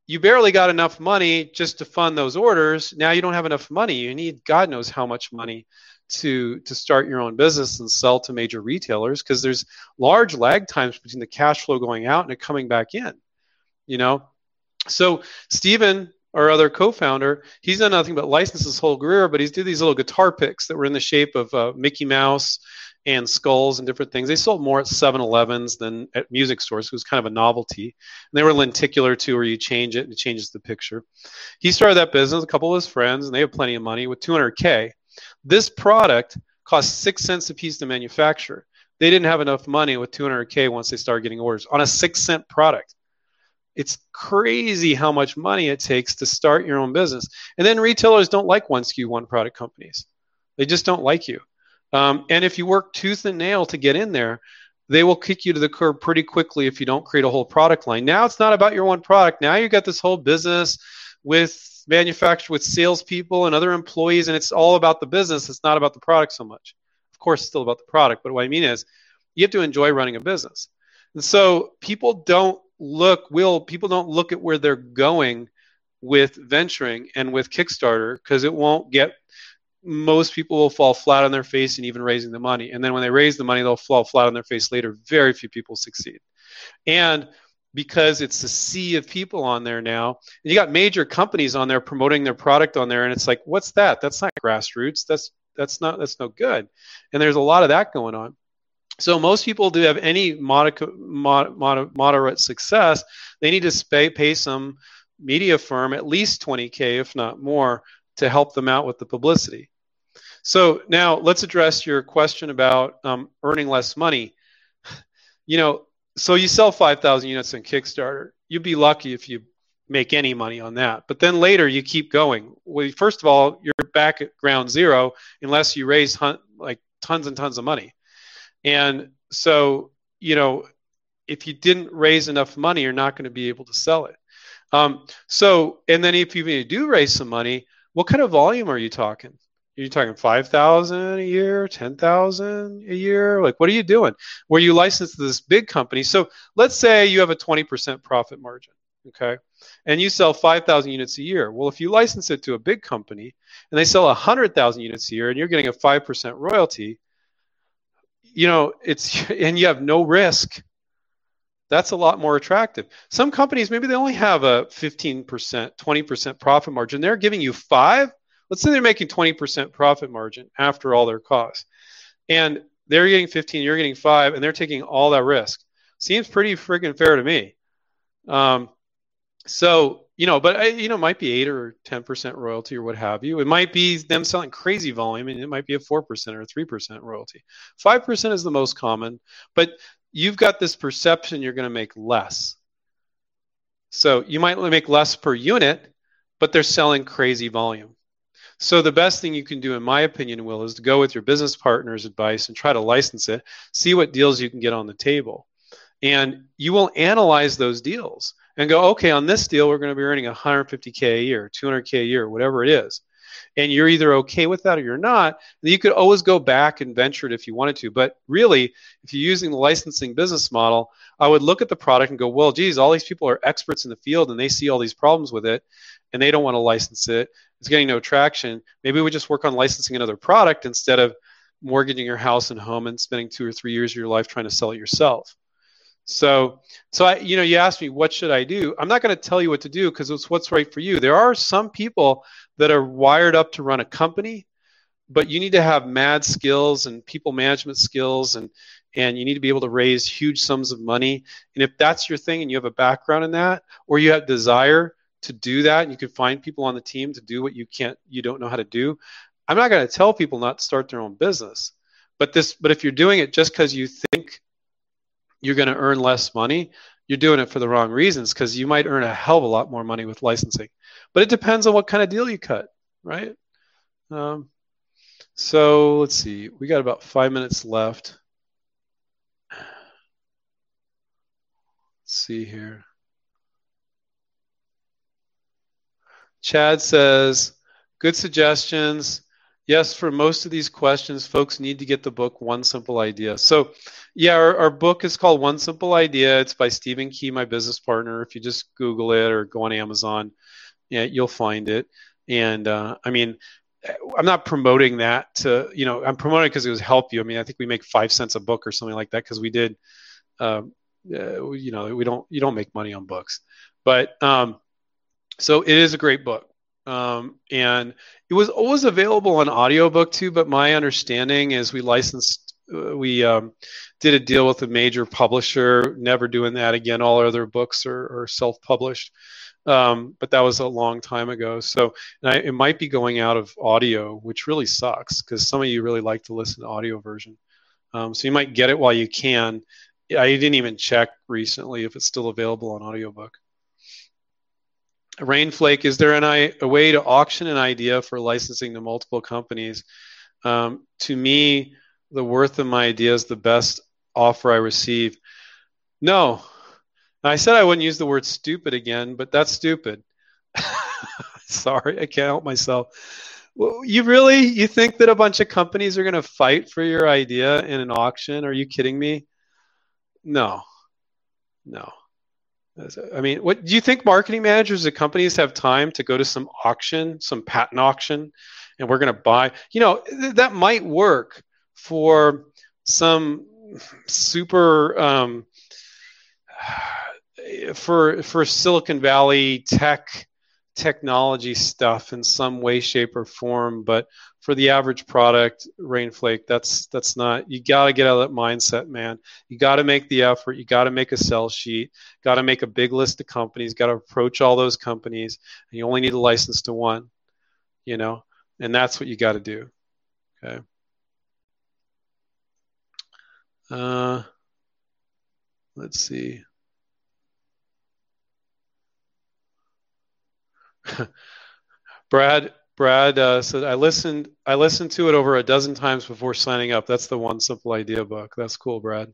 you barely got enough money just to fund those orders. Now you don't have enough money. You need God knows how much money to to start your own business and sell to major retailers because there's large lag times between the cash flow going out and it coming back in. You know, so Stephen, our other co-founder, he's done nothing but license his whole career, but he's did these little guitar picks that were in the shape of uh, Mickey Mouse and skulls and different things. They sold more at 7-Elevens than at music stores. It was kind of a novelty. And they were lenticular too, where you change it and it changes the picture. He started that business, a couple of his friends, and they have plenty of money with 200K. This product cost six cents a piece to manufacture. They didn't have enough money with 200K once they started getting orders on a six cent product. It's crazy how much money it takes to start your own business. And then retailers don't like one SKU, one product companies. They just don't like you. Um, and if you work tooth and nail to get in there, they will kick you to the curb pretty quickly if you don't create a whole product line. Now it's not about your one product. Now you got this whole business with manufactured with salespeople and other employees, and it's all about the business. It's not about the product so much. Of course, it's still about the product, but what I mean is you have to enjoy running a business. And so people don't look will people don't look at where they're going with venturing and with Kickstarter because it won't get most people will fall flat on their face and even raising the money. And then when they raise the money, they'll fall flat on their face later. Very few people succeed. And because it's a sea of people on there now, and you got major companies on there promoting their product on there, and it's like, what's that? That's not grassroots. That's that's not that's no good. And there's a lot of that going on. So most people do have any mod- mod- moderate success. They need to pay, pay some media firm at least 20k, if not more, to help them out with the publicity. So now let's address your question about um, earning less money. You know, so you sell 5,000 units on Kickstarter. You'd be lucky if you make any money on that. But then later you keep going. Well, first of all, you're back at ground zero unless you raise hun- like tons and tons of money. And so, you know, if you didn't raise enough money, you're not going to be able to sell it. Um, so, and then if you do raise some money, what kind of volume are you talking? Are you talking 5,000 a year, 10,000 a year? Like, what are you doing? Where you license to this big company. So let's say you have a 20% profit margin, okay? And you sell 5,000 units a year. Well, if you license it to a big company and they sell 100,000 units a year and you're getting a 5% royalty, you know, it's and you have no risk. That's a lot more attractive. Some companies maybe they only have a 15%, 20% profit margin. They're giving you 5. Let's say they're making 20% profit margin after all their costs. And they're getting 15, you're getting 5 and they're taking all that risk. Seems pretty freaking fair to me. Um, so you know, but uh, you know, it might be eight or ten percent royalty or what have you. It might be them selling crazy volume, and it might be a four percent or three percent royalty. Five percent is the most common, but you've got this perception you're going to make less. So you might make less per unit, but they're selling crazy volume. So the best thing you can do, in my opinion, Will, is to go with your business partner's advice and try to license it, see what deals you can get on the table. And you will analyze those deals and go, okay, on this deal, we're going to be earning 150K a year, 200K a year, whatever it is. And you're either okay with that or you're not. You could always go back and venture it if you wanted to. But really, if you're using the licensing business model, I would look at the product and go, well, geez, all these people are experts in the field and they see all these problems with it and they don't want to license it. It's getting no traction. Maybe we just work on licensing another product instead of mortgaging your house and home and spending two or three years of your life trying to sell it yourself. So, so I, you know, you asked me what should I do. I'm not going to tell you what to do because it's what's right for you. There are some people that are wired up to run a company, but you need to have mad skills and people management skills, and and you need to be able to raise huge sums of money. And if that's your thing, and you have a background in that, or you have desire to do that, you can find people on the team to do what you can't, you don't know how to do. I'm not going to tell people not to start their own business, but this, but if you're doing it just because you think you're going to earn less money, you're doing it for the wrong reasons because you might earn a hell of a lot more money with licensing. But it depends on what kind of deal you cut, right? Um, so let's see. We got about five minutes left. Let's see here. Chad says, good suggestions. yes, for most of these questions, folks need to get the book One Simple Idea. So, yeah, our, our book is called One Simple Idea. It's by Stephen Key, my business partner. If you just Google it or go on Amazon, yeah, you'll find it. And uh, I mean, I'm not promoting that to, you know, I'm promoting because it was help you. I mean, I think we make five cents a book or something like that because we did, um, uh, you know, we don't, you don't make money on books, but um, so it is a great book. Um, and it was always available on audiobook too, but my understanding is we licensed, uh, we um, did a deal with a major publisher, never doing that again. All our other books are, are self published. Um, but that was a long time ago. So I, it might be going out of audio, which really sucks because some of you really like to listen to audio version. Um, so you might get it while you can. I didn't even check recently if it's still available on audiobook. Rainflake, is there an, a way to auction an idea for licensing to multiple companies? Um, to me, the worth of my idea is the best offer I receive. No, I said I wouldn't use the word stupid again, but that's stupid. Sorry, I can't help myself. Well, you really you think that a bunch of companies are going to fight for your idea in an auction? Are you kidding me? No, no. I mean, what do you think marketing managers at companies have time to go to some auction, some patent auction, and we're going to buy? You know, th- that might work for some super um, for for Silicon Valley tech technology stuff in some way, shape, or form, but for the average product, Rainflake, that's that's not. You got to get out of that mindset, man. You got to make the effort. You got to make a sell sheet. Got to make a big list of companies. Got to approach all those companies. And you only need a license to one, you know, and that's what you got to do. Okay. Uh, let's see. Brad Brad uh, said I listened I listened to it over a dozen times before signing up. That's the one simple idea book. That's cool, Brad.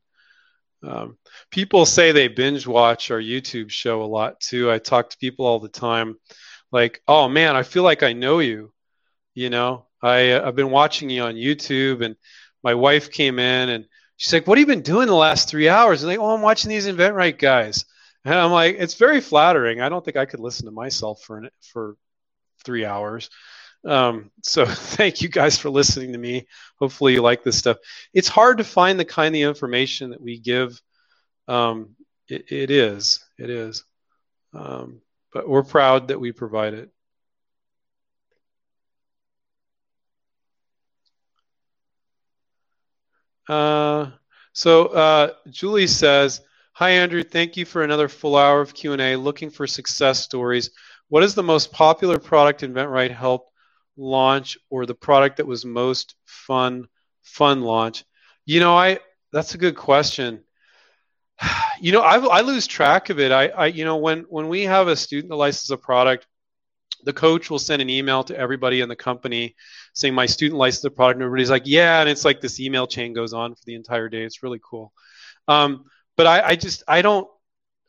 Um, people say they binge watch our YouTube show a lot too. I talk to people all the time, like, "Oh man, I feel like I know you." You know, I uh, I've been watching you on YouTube, and my wife came in and she's like, "What have you been doing the last three hours?" And like, "Oh, I'm watching these InventRight guys." And I'm like, it's very flattering. I don't think I could listen to myself for an, for three hours. Um, so thank you guys for listening to me. Hopefully you like this stuff. It's hard to find the kind of information that we give. Um, it, it is, it is. Um, but we're proud that we provide it. Uh, so uh, Julie says, Hi, Andrew. Thank you for another full hour of Q&A looking for success stories. What is the most popular product InventRight helped launch or the product that was most fun, fun launch? You know, I that's a good question. You know, I, I lose track of it. I, I, you know, when when we have a student that licenses a product, the coach will send an email to everybody in the company saying my student licensed a product, and everybody's like, yeah, and it's like this email chain goes on for the entire day. It's really cool. Um, but I, I just I don't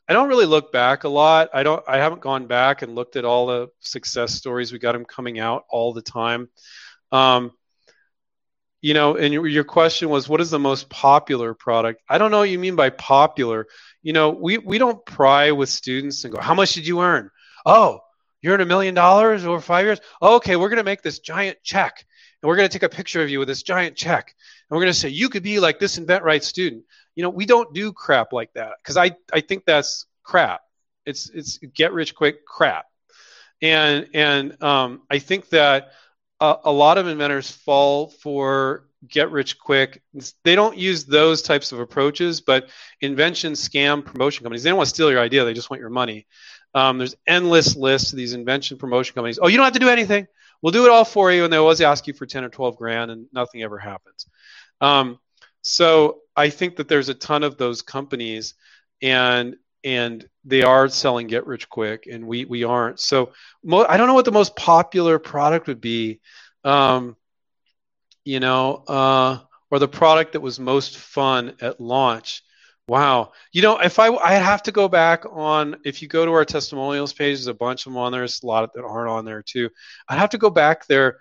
I don't really look back a lot. I don't I haven't gone back and looked at all the success stories. We got them coming out all the time. Um, you know, and your, your question was what is the most popular product? I don't know what you mean by popular. You know, we we don't pry with students and go, "How much did you earn?" "Oh, you earned a million dollars over 5 years?" Oh, "Okay, we're going to make this giant check and we're going to take a picture of you with this giant check and we're going to say you could be like this InventRight student you know we don't do crap like that because i i think that's crap. It's it's get rich quick crap. And and um, i think that a, a lot of inventors fall for get rich quick. They don't use those types of approaches but invention scam promotion companies they don't want to steal your idea they just want your money. Um, there's endless lists of these invention promotion companies. Oh you don't have to do anything. We'll do it all for you and they always ask you for 10 or 12 grand and nothing ever happens. Um, so I think that there's a ton of those companies, and and they are selling get rich quick, and we we aren't. So mo- I don't know what the most popular product would be, um, you know, uh, or the product that was most fun at launch. Wow. You know, if I I have to go back on if you go to our testimonials page, there's a bunch of them on there. There's a lot that aren't on there too. I'd have to go back there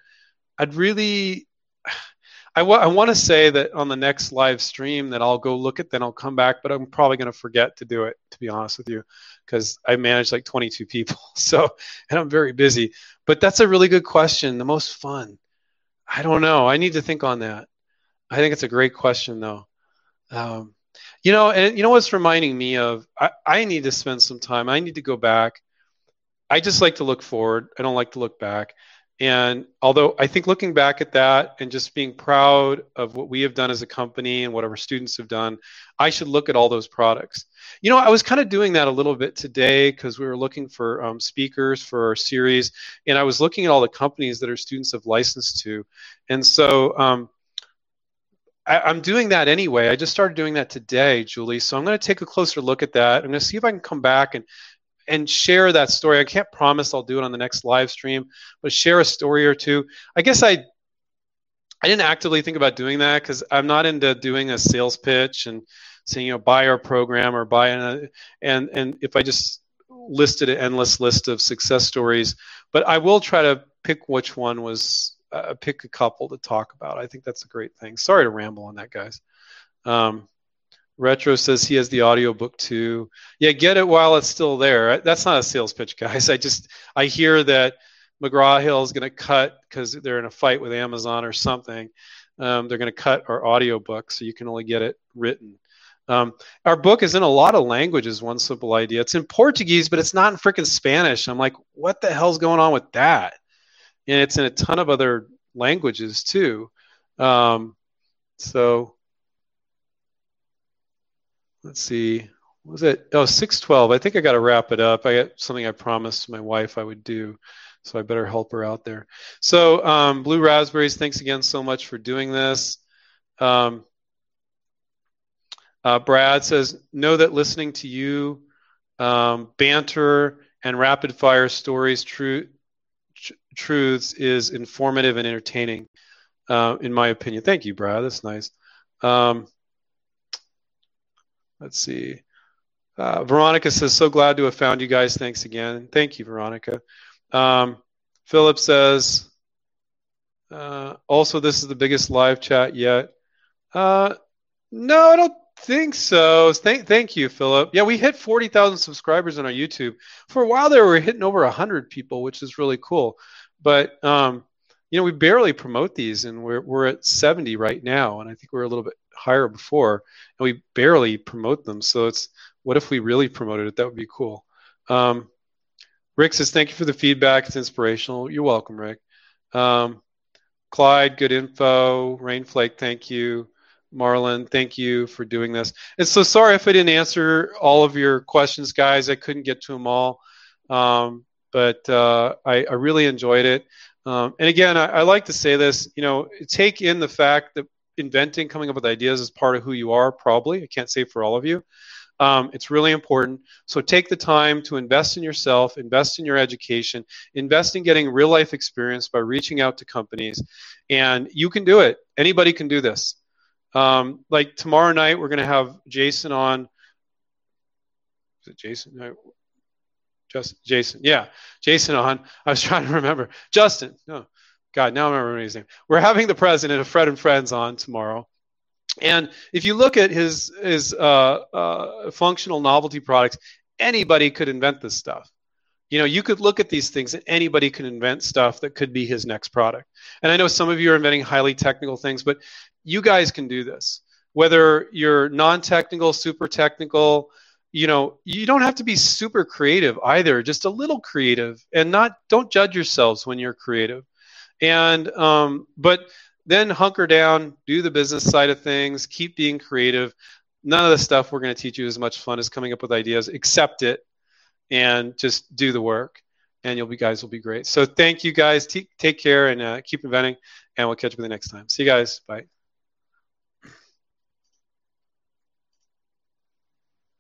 I'd really, I, w- I want to say that on the next live stream that I'll go look at, then I'll come back, but I'm probably going to forget to do it, to be honest with you, because I manage like 22 people. So, and I'm very busy. But that's a really good question. The most fun. I don't know. I need to think on that. I think it's a great question, though. Um, you know, and you know what's reminding me of? I, I need to spend some time. I need to go back. I just like to look forward. I don't like to look back. And although I think looking back at that and just being proud of what we have done as a company and what our students have done, I should look at all those products. You know, I was kind of doing that a little bit today because we were looking for um, speakers for our series, and I was looking at all the companies that our students have licensed to. And so um, I, am doing that anyway. I just started doing that today, Julie. So I'm going to take a closer look at that. I'm going to see if I can come back and and share that story. I can't promise I'll do it on the next live stream, but share a story or two. I guess I I didn't actively think about doing that because I'm not into doing a sales pitch and saying you know buy our program or buy an, and and if I just listed an endless list of success stories, but I will try to pick which one was uh, pick a couple to talk about. I think that's a great thing. Sorry to ramble on that, guys. Um, Retro says he has the audiobook too. Yeah, get it while it's still there. That's not a sales pitch, guys. I just I hear that McGraw Hill is going to cut because they're in a fight with Amazon or something. Um, they're going to cut our audiobook, so you can only get it written. Um, our book is in a lot of languages. One simple idea. It's in Portuguese, but it's not in freaking Spanish. I'm like, what the hell's going on with that? And it's in a ton of other languages too. Um, so let's see was it? Oh 612 i think i got to wrap it up. I got something i promised my wife i would do so i better help her out there. So um, blue raspberries thanks again so much for doing this. Um, uh, brad says know that listening to you um, banter and rapid fire stories true tr- truths is informative and entertaining uh, in my opinion. Thank you brad. That's nice. Um, Let's see. Uh, Veronica says, so glad to have found you guys. Thanks again. Thank you, Veronica. Um, Philip says, uh, also, this is the biggest live chat yet. Uh, no, I don't think so. Thank, thank you, Philip. Yeah, we hit 40,000 subscribers on our YouTube. For a while there, we were hitting over 100 people, which is really cool. But, um, you know, we barely promote these, and we're, we're at 70 right now. And I think we're a little bit higher before, and we barely promote them. So it's what if we really promoted it? That would be cool. Um, Rick says, "Thank you for the feedback. It's inspirational." You're welcome, Rick. Um, Clyde, good info. Rainflake, thank you. Marlon, thank you for doing this. And so sorry if I didn't answer all of your questions, guys. I couldn't get to them all, um, but uh, I, I, really enjoyed it. Um, and again, I, I, like to say this. You know, take in the fact that inventing, coming up with ideas is part of who you are, probably. I can't say for all of you. Um, it's really important. So take the time to invest in yourself, invest in your education, invest in getting real life experience by reaching out to companies. And you can do it. Anybody can do this. Um, like tomorrow night, we're going to have Jason on. Is it Jason? No, just Jason. Yeah, Jason on. I was trying to remember. Justin. No. God, now I remember his name. We're having the president of Fred and Friends on tomorrow. And if you look at his his uh, uh, functional novelty products, anybody could invent this stuff. You know, you could look at these things and anybody could invent stuff that could be his next product. And I know some of you are inventing highly technical things, but you guys can do this. Whether you're non-technical, super technical, you know, you don't have to be super creative either, just a little creative and not don't judge yourselves when you're creative and um, but then hunker down, do the business side of things, keep being creative. None of the stuff we're going to teach you is as much fun as coming up with ideas. Accept it and just do the work, and you'll be guys will be great. So thank you guys. T- take care and uh, keep inventing, and we'll catch you you next time. See you guys. Bye.